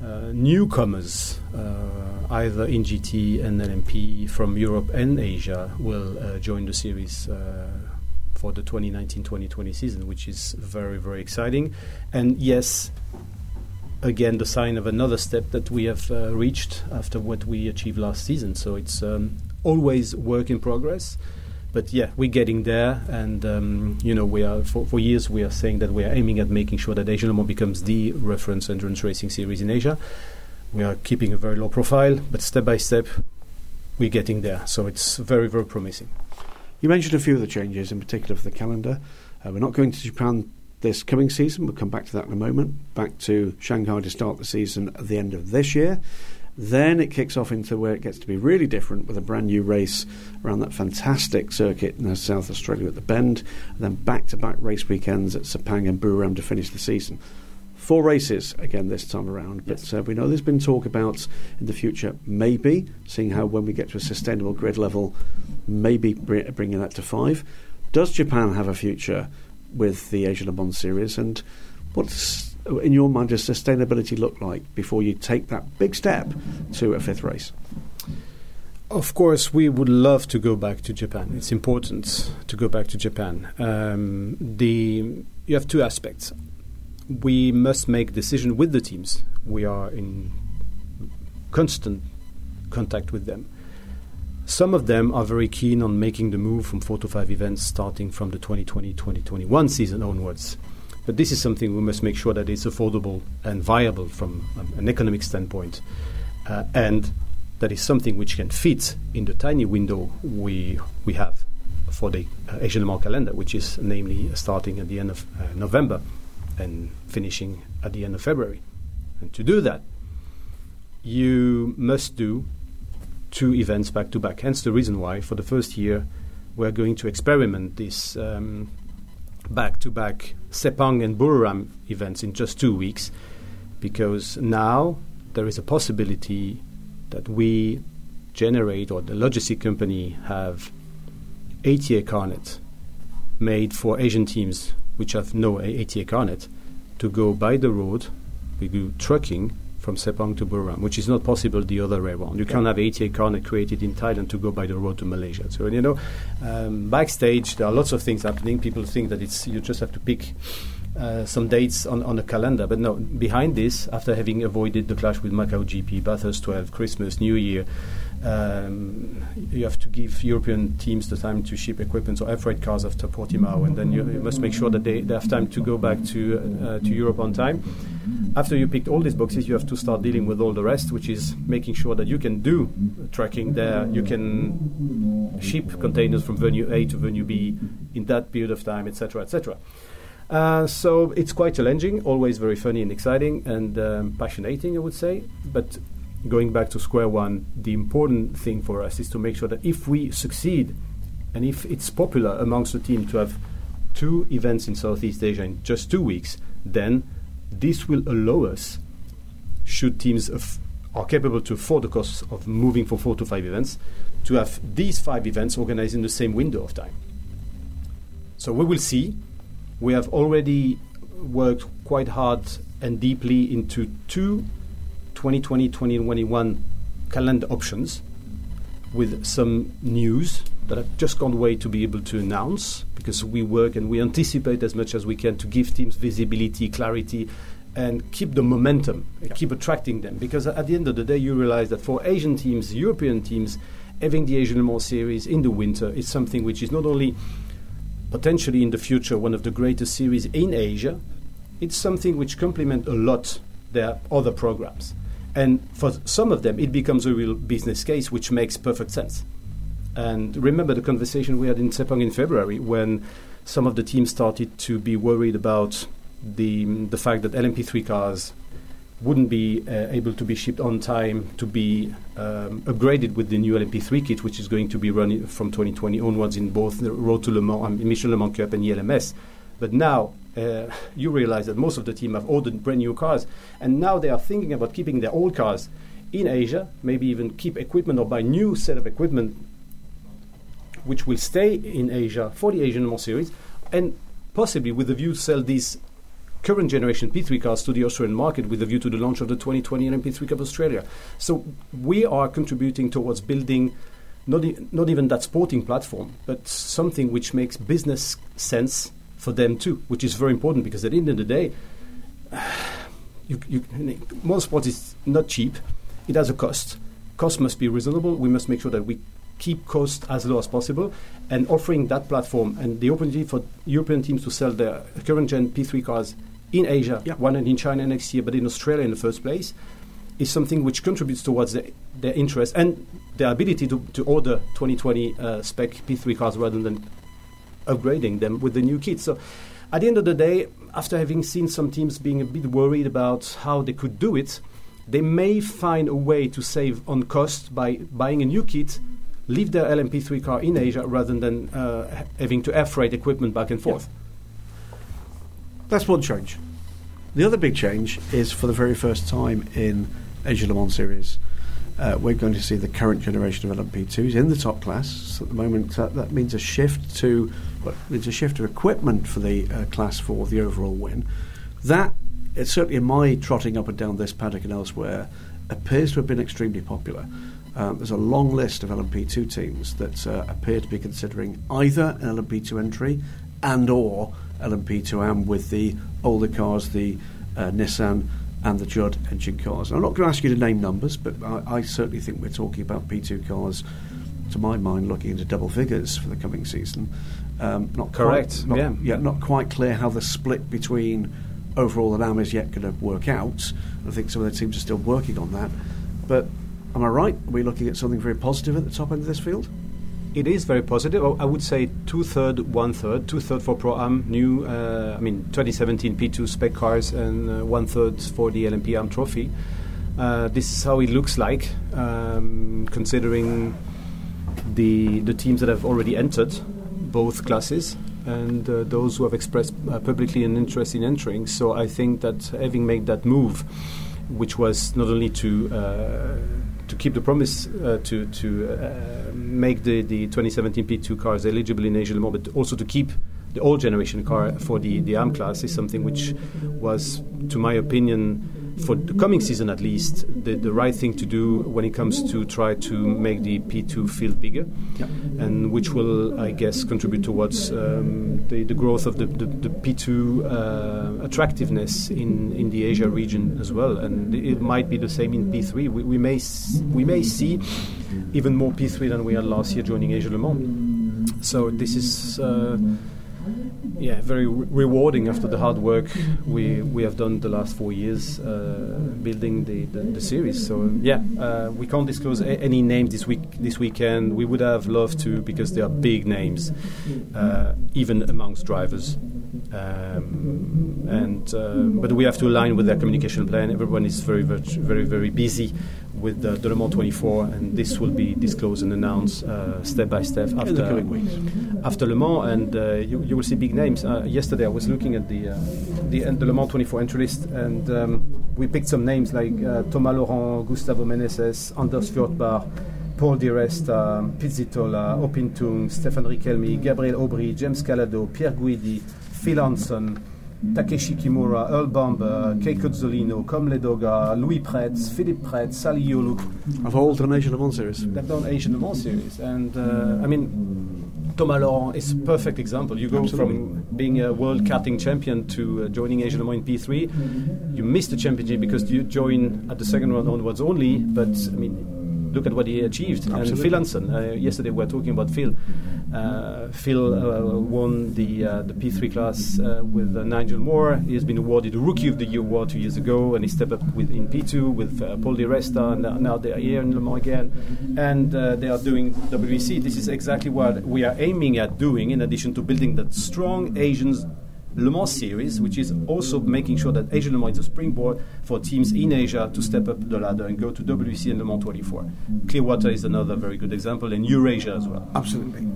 uh, newcomers, uh, either in GT and LMP from Europe and Asia, will uh, join the series uh, for the 2019-2020 season, which is very, very exciting. And yes, again, the sign of another step that we have uh, reached after what we achieved last season. So it's um, always work in progress. But yeah, we're getting there, and um, you know, we are for, for years we are saying that we are aiming at making sure that Asian Le Mans becomes the reference endurance racing series in Asia. We are keeping a very low profile, but step by step, we're getting there. So it's very, very promising. You mentioned a few of the changes, in particular for the calendar. Uh, we're not going to Japan this coming season. We'll come back to that in a moment. Back to Shanghai to start the season at the end of this year. Then it kicks off into where it gets to be really different with a brand new race around that fantastic circuit in South Australia at the Bend. And then back to back race weekends at Sepang and Buriram to finish the season. Four races again this time around, but yes. uh, we know there's been talk about in the future maybe seeing how when we get to a sustainable grid level, maybe br- bringing that to five. Does Japan have a future with the Asia Le Mans series, and what's in your mind does sustainability look like before you take that big step to a fifth race? Of course, we would love to go back to Japan. It's important to go back to Japan. Um, the you have two aspects we must make decision with the teams. We are in constant contact with them. Some of them are very keen on making the move from four to five events starting from the 2020-2021 season onwards. But this is something we must make sure that it's affordable and viable from um, an economic standpoint, uh, and that is something which can fit in the tiny window we we have for the uh, Asian Le calendar, which is namely starting at the end of uh, November and finishing at the end of February. And to do that, you must do two events back to back. Hence the reason why, for the first year, we're going to experiment this um, back to back Sepang and Buriram events in just two weeks. because now there is a possibility that we generate or the logistic company have ATA carnet made for Asian teams which have no ATA carnet to go by the road. We do trucking from Sepang to Buram, which is not possible the other way around. You yeah. can't have ATA carnet created in Thailand to go by the road to Malaysia. So you know, um, backstage there are lots of things happening. People think that it's you just have to pick uh, some dates on, on the calendar. But no, behind this, after having avoided the clash with Macau GP, Bathurst 12, Christmas, New Year, um, you have to give European teams the time to ship equipment so air freight cars after Portimao, and then you, you, must make sure that they, they have time to go back to uh, to Europe on time. After you picked all these boxes, you have to start dealing with all the rest, which is making sure that you can do tracking there, you can ship containers from venue A to venue B in that period of time, etc., etc. Uh, so it's quite challenging, always very funny and exciting and um, passionating, I would say. But going back to square one, the important thing for us is to make sure that if we succeed and if it's popular amongst the team to have two events in Southeast Asia in just two weeks, then this will allow us, should teams af- are capable to afford the costs of moving from four to five events, to have these five events organized in the same window of time. So we will see. We have already worked quite hard and deeply into two 2020 2021 calendar options with some news that have just can't wait to be able to announce because we work and we anticipate as much as we can to give teams visibility, clarity, and keep the momentum, yeah. keep attracting them. Because at the end of the day, you realize that for Asian teams, European teams, having the Asian Le Mans series in the winter is something which is not only potentially in the future one of the greatest series in Asia, it's something which complements a lot their other programs. And for some of them, it becomes a real business case, which makes perfect sense. And remember the conversation we had in Sepang in February when some of the teams started to be worried about the, the fact that LMP3 cars wouldn't be uh, able to be shipped on time to be um, upgraded with the new LMP3 kit, which is going to be run from 2020 onwards in both the Road to Le Mans, um, Michelin Le Mans Cup, and ELMS. But now uh, you realize that most of the team have ordered brand new cars, and now they are thinking about keeping their old cars in Asia, maybe even keep equipment or buy new set of equipment which will stay in Asia for the Asian Le series, and possibly with the view to sell these current generation P3 cars to the Australian market with a view to the launch of the 2020 LMP3 Cup Australia. So we are contributing towards building not, e- not even that sporting platform, but something which makes business sense for them too, which is very important because at the end of the day, *sighs* you, you, motorsport is not cheap. It has a cost. Cost must be reasonable. We must make sure that we keep costs as low as possible and offering that platform and the opportunity for European teams to sell their current gen P3 cars in Asia, yeah. one in China next year, but in Australia in the first place, is something which contributes towards the, their interest and their ability to, to order 2020 uh, spec P3 cars rather than upgrading them with the new kit. So at the end of the day, after having seen some teams being a bit worried about how they could do it, they may find a way to save on cost by buying a new kit, leave their LMP3 car in Asia rather than uh, having to air freight equipment back and forth. Yeah. That's one change. The other big change is for the very first time in Asia Le Mans Series uh, we're going to see the current generation of LMP2s in the top class. So at the moment, uh, that means a shift to well, it's a shift of equipment for the uh, class for the overall win. That, it's certainly in my trotting up and down this paddock and elsewhere, appears to have been extremely popular. Um, there's a long list of LMP2 teams that uh, appear to be considering either an LMP2 entry and or LMP2M with the older cars, the uh, Nissan and the Judd engine cars. I'm not going to ask you to name numbers, but I, I, certainly think we're talking about P2 cars, to my mind, looking into double figures for the coming season. Um, not correct. Quite, not, yeah. yeah, not quite clear how the split between overall and AM is yet going to work out. I think some of the teams are still working on that. But am I right? Are we looking at something very positive at the top end of this field? It is very positive. I would say two third, one third. Two third for Pro Am new. Uh, I mean, 2017 P2 spec cars, and uh, one third for the LMP Am Trophy. Uh, this is how it looks like, um, considering the the teams that have already entered both classes. and uh, those who have expressed uh, publicly an interest in entering. So I think that having made that move, which was not only to uh, to keep the promise uh, to to uh, make the, the 2017 P2 cars eligible in Asia Le Mans, but also to keep the old generation car for the, the AM class is something which was, to my opinion, for the coming season at least, the, the right thing to do when it comes to try to make the P2 field bigger, and which will, I guess, contribute towards um, the, the growth of the, the, the P2 uh, attractiveness in, in the Asia region as well. And it might be the same in P3. We, we, may, we may see even more P3 than we had last year joining Asia Le Mans. So this is. Uh, yeah, very re- rewarding after the hard work we we have done the last four years uh, building the, the, the series. So yeah, uh, we can't disclose a- any names this week this weekend. We would have loved to because they are big names, uh, even amongst drivers. Um, and uh, but we have to align with their communication plan. Everyone is very very very very busy with the, the Le Mans 24, and this will be disclosed and announced uh, step by step after the coming weeks. after Le Mans, and uh, you, you will see big names. Uh, yesterday, I was looking at the uh, the, the Le Mans 24 entry list, and um, we picked some names like uh, Thomas Laurent, Gustavo Menezes, Anders Fjordbach, Paul Di Resta, Pizzitola, Opintung, Stéphane Richelmi, Gabriel Aubry, James Calado, Pier Guidi, Phil Hanson. Takeshi Kimura, Earl Bamber, Kei Cozzolino, Côme Ledogar, Louis Prette, Philippe Prette, Salih Yoluç, I've all done Asia Le Mans series. They've done Asian Le Mans series, and uh, I mean, Thomas Laurent is a perfect example. You go Absolutely. from being a world karting champion to uh, joining Asian Le Mans in P3. You miss the championship because you join at the second round onwards only. But I mean, look at what he achieved. And Phil Hanson. Uh, yesterday we were talking about Phil. Uh, Phil uh, won the uh, the P3 class uh, with uh, Nigel Moore. He has been awarded the Rookie of the Year award two years ago, and he stepped up with in P2 with uh, Paul Di Resta, and now- they are here in Le Mans again, and uh, they are doing WEC. This is exactly what we are aiming at doing. In addition to building that strong Asians. Le Mans series, which is also making sure that Asia Le Mans is a springboard for teams in Asia to step up the ladder and go to WEC and Le Mans 24. Clearwater is another very good example, and Eurasia as well. Absolutely.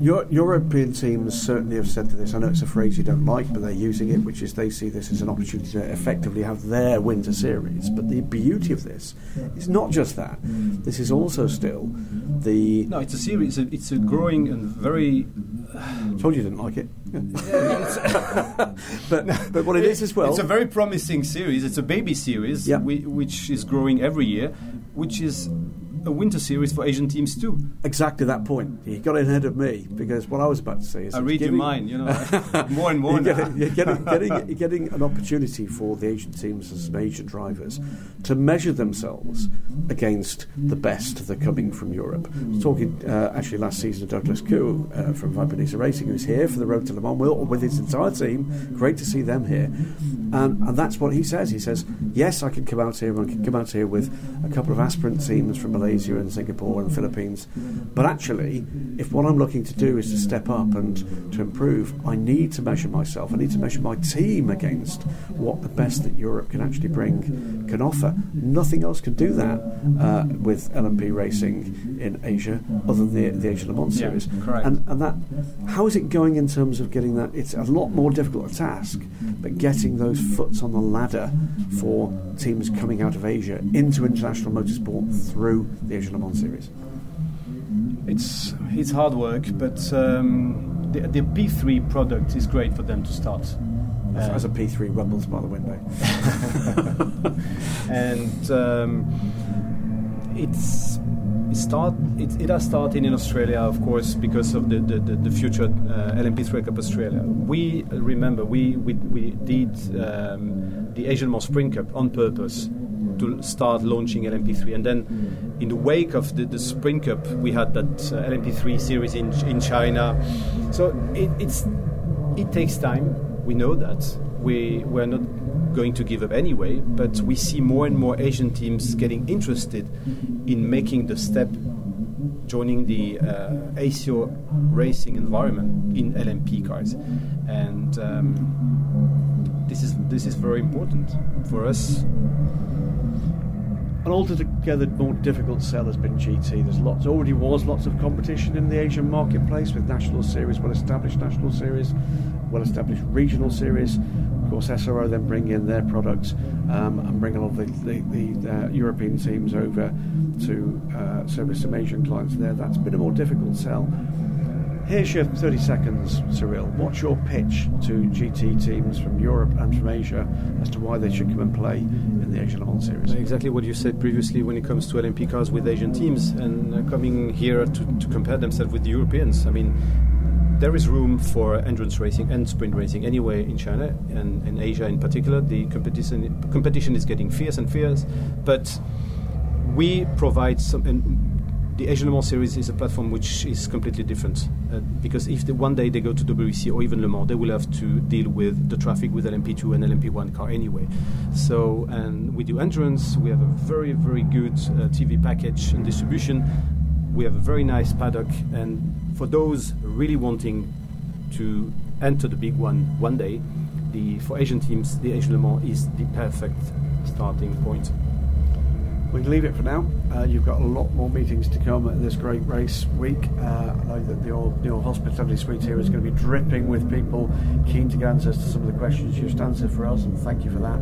Your, European teams certainly have said to this. I know it's a phrase you don't like, but they're using it, which is they see this as an opportunity to effectively have their winter series. But the beauty of this is not just that. This is also still the. No, it's a series. It's a, it's a growing and very. *sighs* Told you didn't like it. *laughs* but but what it is as well. It's a very promising series. It's a baby series, Yeah. whi- which is growing every year, which is a winter series for Asian teams too. exactly that point. He got in ahead of me because what I was about to say is I read your mind, you know, *laughs* more and more you're getting, you're, getting, *laughs* getting, getting an opportunity for the Asian teams and some Asian drivers to measure themselves against the best that are coming from Europe. I was talking uh, actually last season to Douglas Khoo uh, from Viper Niza Racing, who's here for the Road to Le Mans Will, with his entire team. Great to see them here. And, and that's what he says. He says, yes, I can come out here and I can come out here with a couple of aspirant teams from Malaysia and Singapore and Philippines. But actually, if what I'm looking to do is to step up and to improve, I need to measure myself. I need to measure my team against what the best that Europe can actually bring, can offer. Nothing else can do that uh, with LMP racing in Asia other than the, the Asia Le Mans series. correct. And, and that, how is it going in terms of getting that? It's a lot more difficult a task, but getting those foots on the ladder for teams coming out of Asia into international motorsport through the Asia Le Mans series. It's it's hard work, but um, the, the P3 product is great for them to start. As, Uh, as a P3 rumbles by the window. *laughs* and um, it's it start it, it has started in Australia, of course, because of the the, the, the future uh, LMP3 Cup Australia. We remember we we, we did um, the Asian Mall Sprint Cup on purpose to start launching LMP3, and then in the wake of the, the Sprint Cup, we had that uh, LMP3 series in in China. So it, it's it takes time. We know that. We we're not going to give up anyway, but we see more and more Asian teams getting interested in making the step, joining the uh, ACO racing environment in LMP cars, and um, this is this is very important for us. An altogether more difficult sell has been GT. There's lots, already was lots of competition in the Asian marketplace with national series, well-established national series, well-established regional series. Of course, SRO then bring in their products um, and bring a lot of the, the, the uh, European teams over to uh, service some Asian clients there. That's been a more difficult sell. Here's your 30 seconds, Cyrille. What's your pitch to GT teams from Europe and from Asia as to why they should come and play in the Asian Mans Series? Exactly what you said previously when it comes to LMP cars with Asian teams and uh, coming here to, to compare themselves with the Europeans. I mean, there is room for endurance racing and sprint racing anyway in China and in Asia in particular. The competition competition is getting fierce and fierce, but we provide some. And the Asian Le Mans series is a platform which is completely different uh, because if the, one day they go to WEC or even Le Mans, they will have to deal with the traffic with LMP2 and LMP1 car anyway. So, and we do endurance. We have a very very good uh, TV package and distribution. We have a very nice paddock, and for those really wanting to enter the big one one day, the for Asian teams, the Asian Le Mans is the perfect starting point. We can leave it for now. Uh, you've got a lot more meetings to come at this great race week. Uh, I know that the old, the old hospitality suite here is going to be dripping with people keen to get answers to some of the questions you've answered for us, and thank you for that.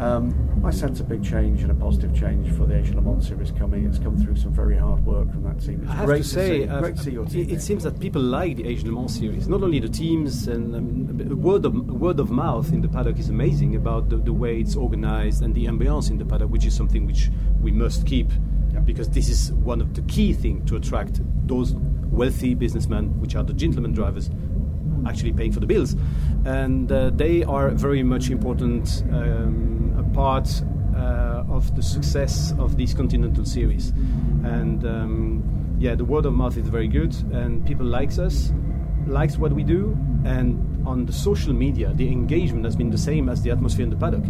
Um, I sense a big change and a positive change for the Asian Le Mans series coming. It's come through some very hard work from that team. It's I have great to say, see, uh, great to see your team. it, seems that people like the Asian Le Mans series. Not only the teams and um, word of word of mouth in the paddock is amazing about the, the way it's organized and the ambiance in the paddock, which is something which we must keep because this is one of the key things to attract those wealthy businessmen, which are the gentleman drivers, actually paying for the bills, and uh, they are very much important um, part uh, of the success of this continental series. And um, yeah, the word of mouth is very good, and people likes us, likes what we do, and on the social media, the engagement has been the same as the atmosphere in the paddock.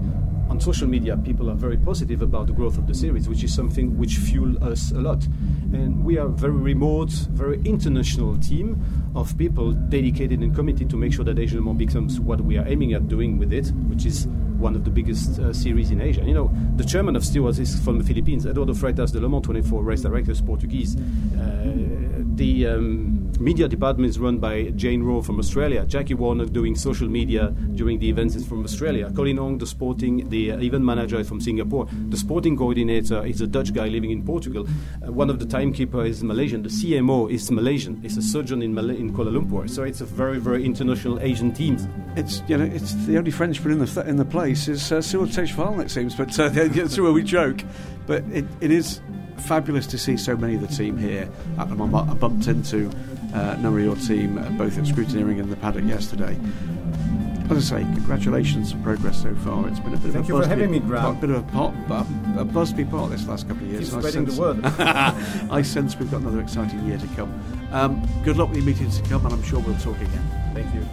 On social media, people are very positive about the growth of the series, which is something which fuels us a lot. And we are a very remote, very international team of people dedicated and committed to make sure that Asian Mans becomes what we are aiming at doing with it, which is one of the biggest uh, series in Asia. You know, the chairman of stewards is from the Philippines. Eduardo Freitas, de Le Mans 24 race director, is Portuguese. Uh, the um, media department is run by Jane Rowe from Australia. Jackie Warner doing social media during the events is from Australia. Colin Ong, the sporting, the event manager is from Singapore. The sporting coordinator is a Dutch guy living in Portugal. Uh, one of the timekeeper is Malaysian. The CMO is Malaysian. It's a surgeon in, Mal- in Kuala Lumpur. So it's a very, very international Asian team. It's you know it's the only Frenchman in the th- in the place is uh, Cyrille it seems, but uh, that's where we joke. But it, it is fabulous to see so many of the team here at the moment. I bumped into a number of your team uh, both at scrutineering and the paddock yesterday. As I say, congratulations on progress so far. It's been a bit Thank of you a for buzz having me, Graham. A bit of a, pot, a, a buzz be part this last couple of years. Keep I spreading the sense- word. *laughs* I sense we've got another exciting year to come. Um, good luck with your meetings to come, and I'm sure we'll talk again. Thank you.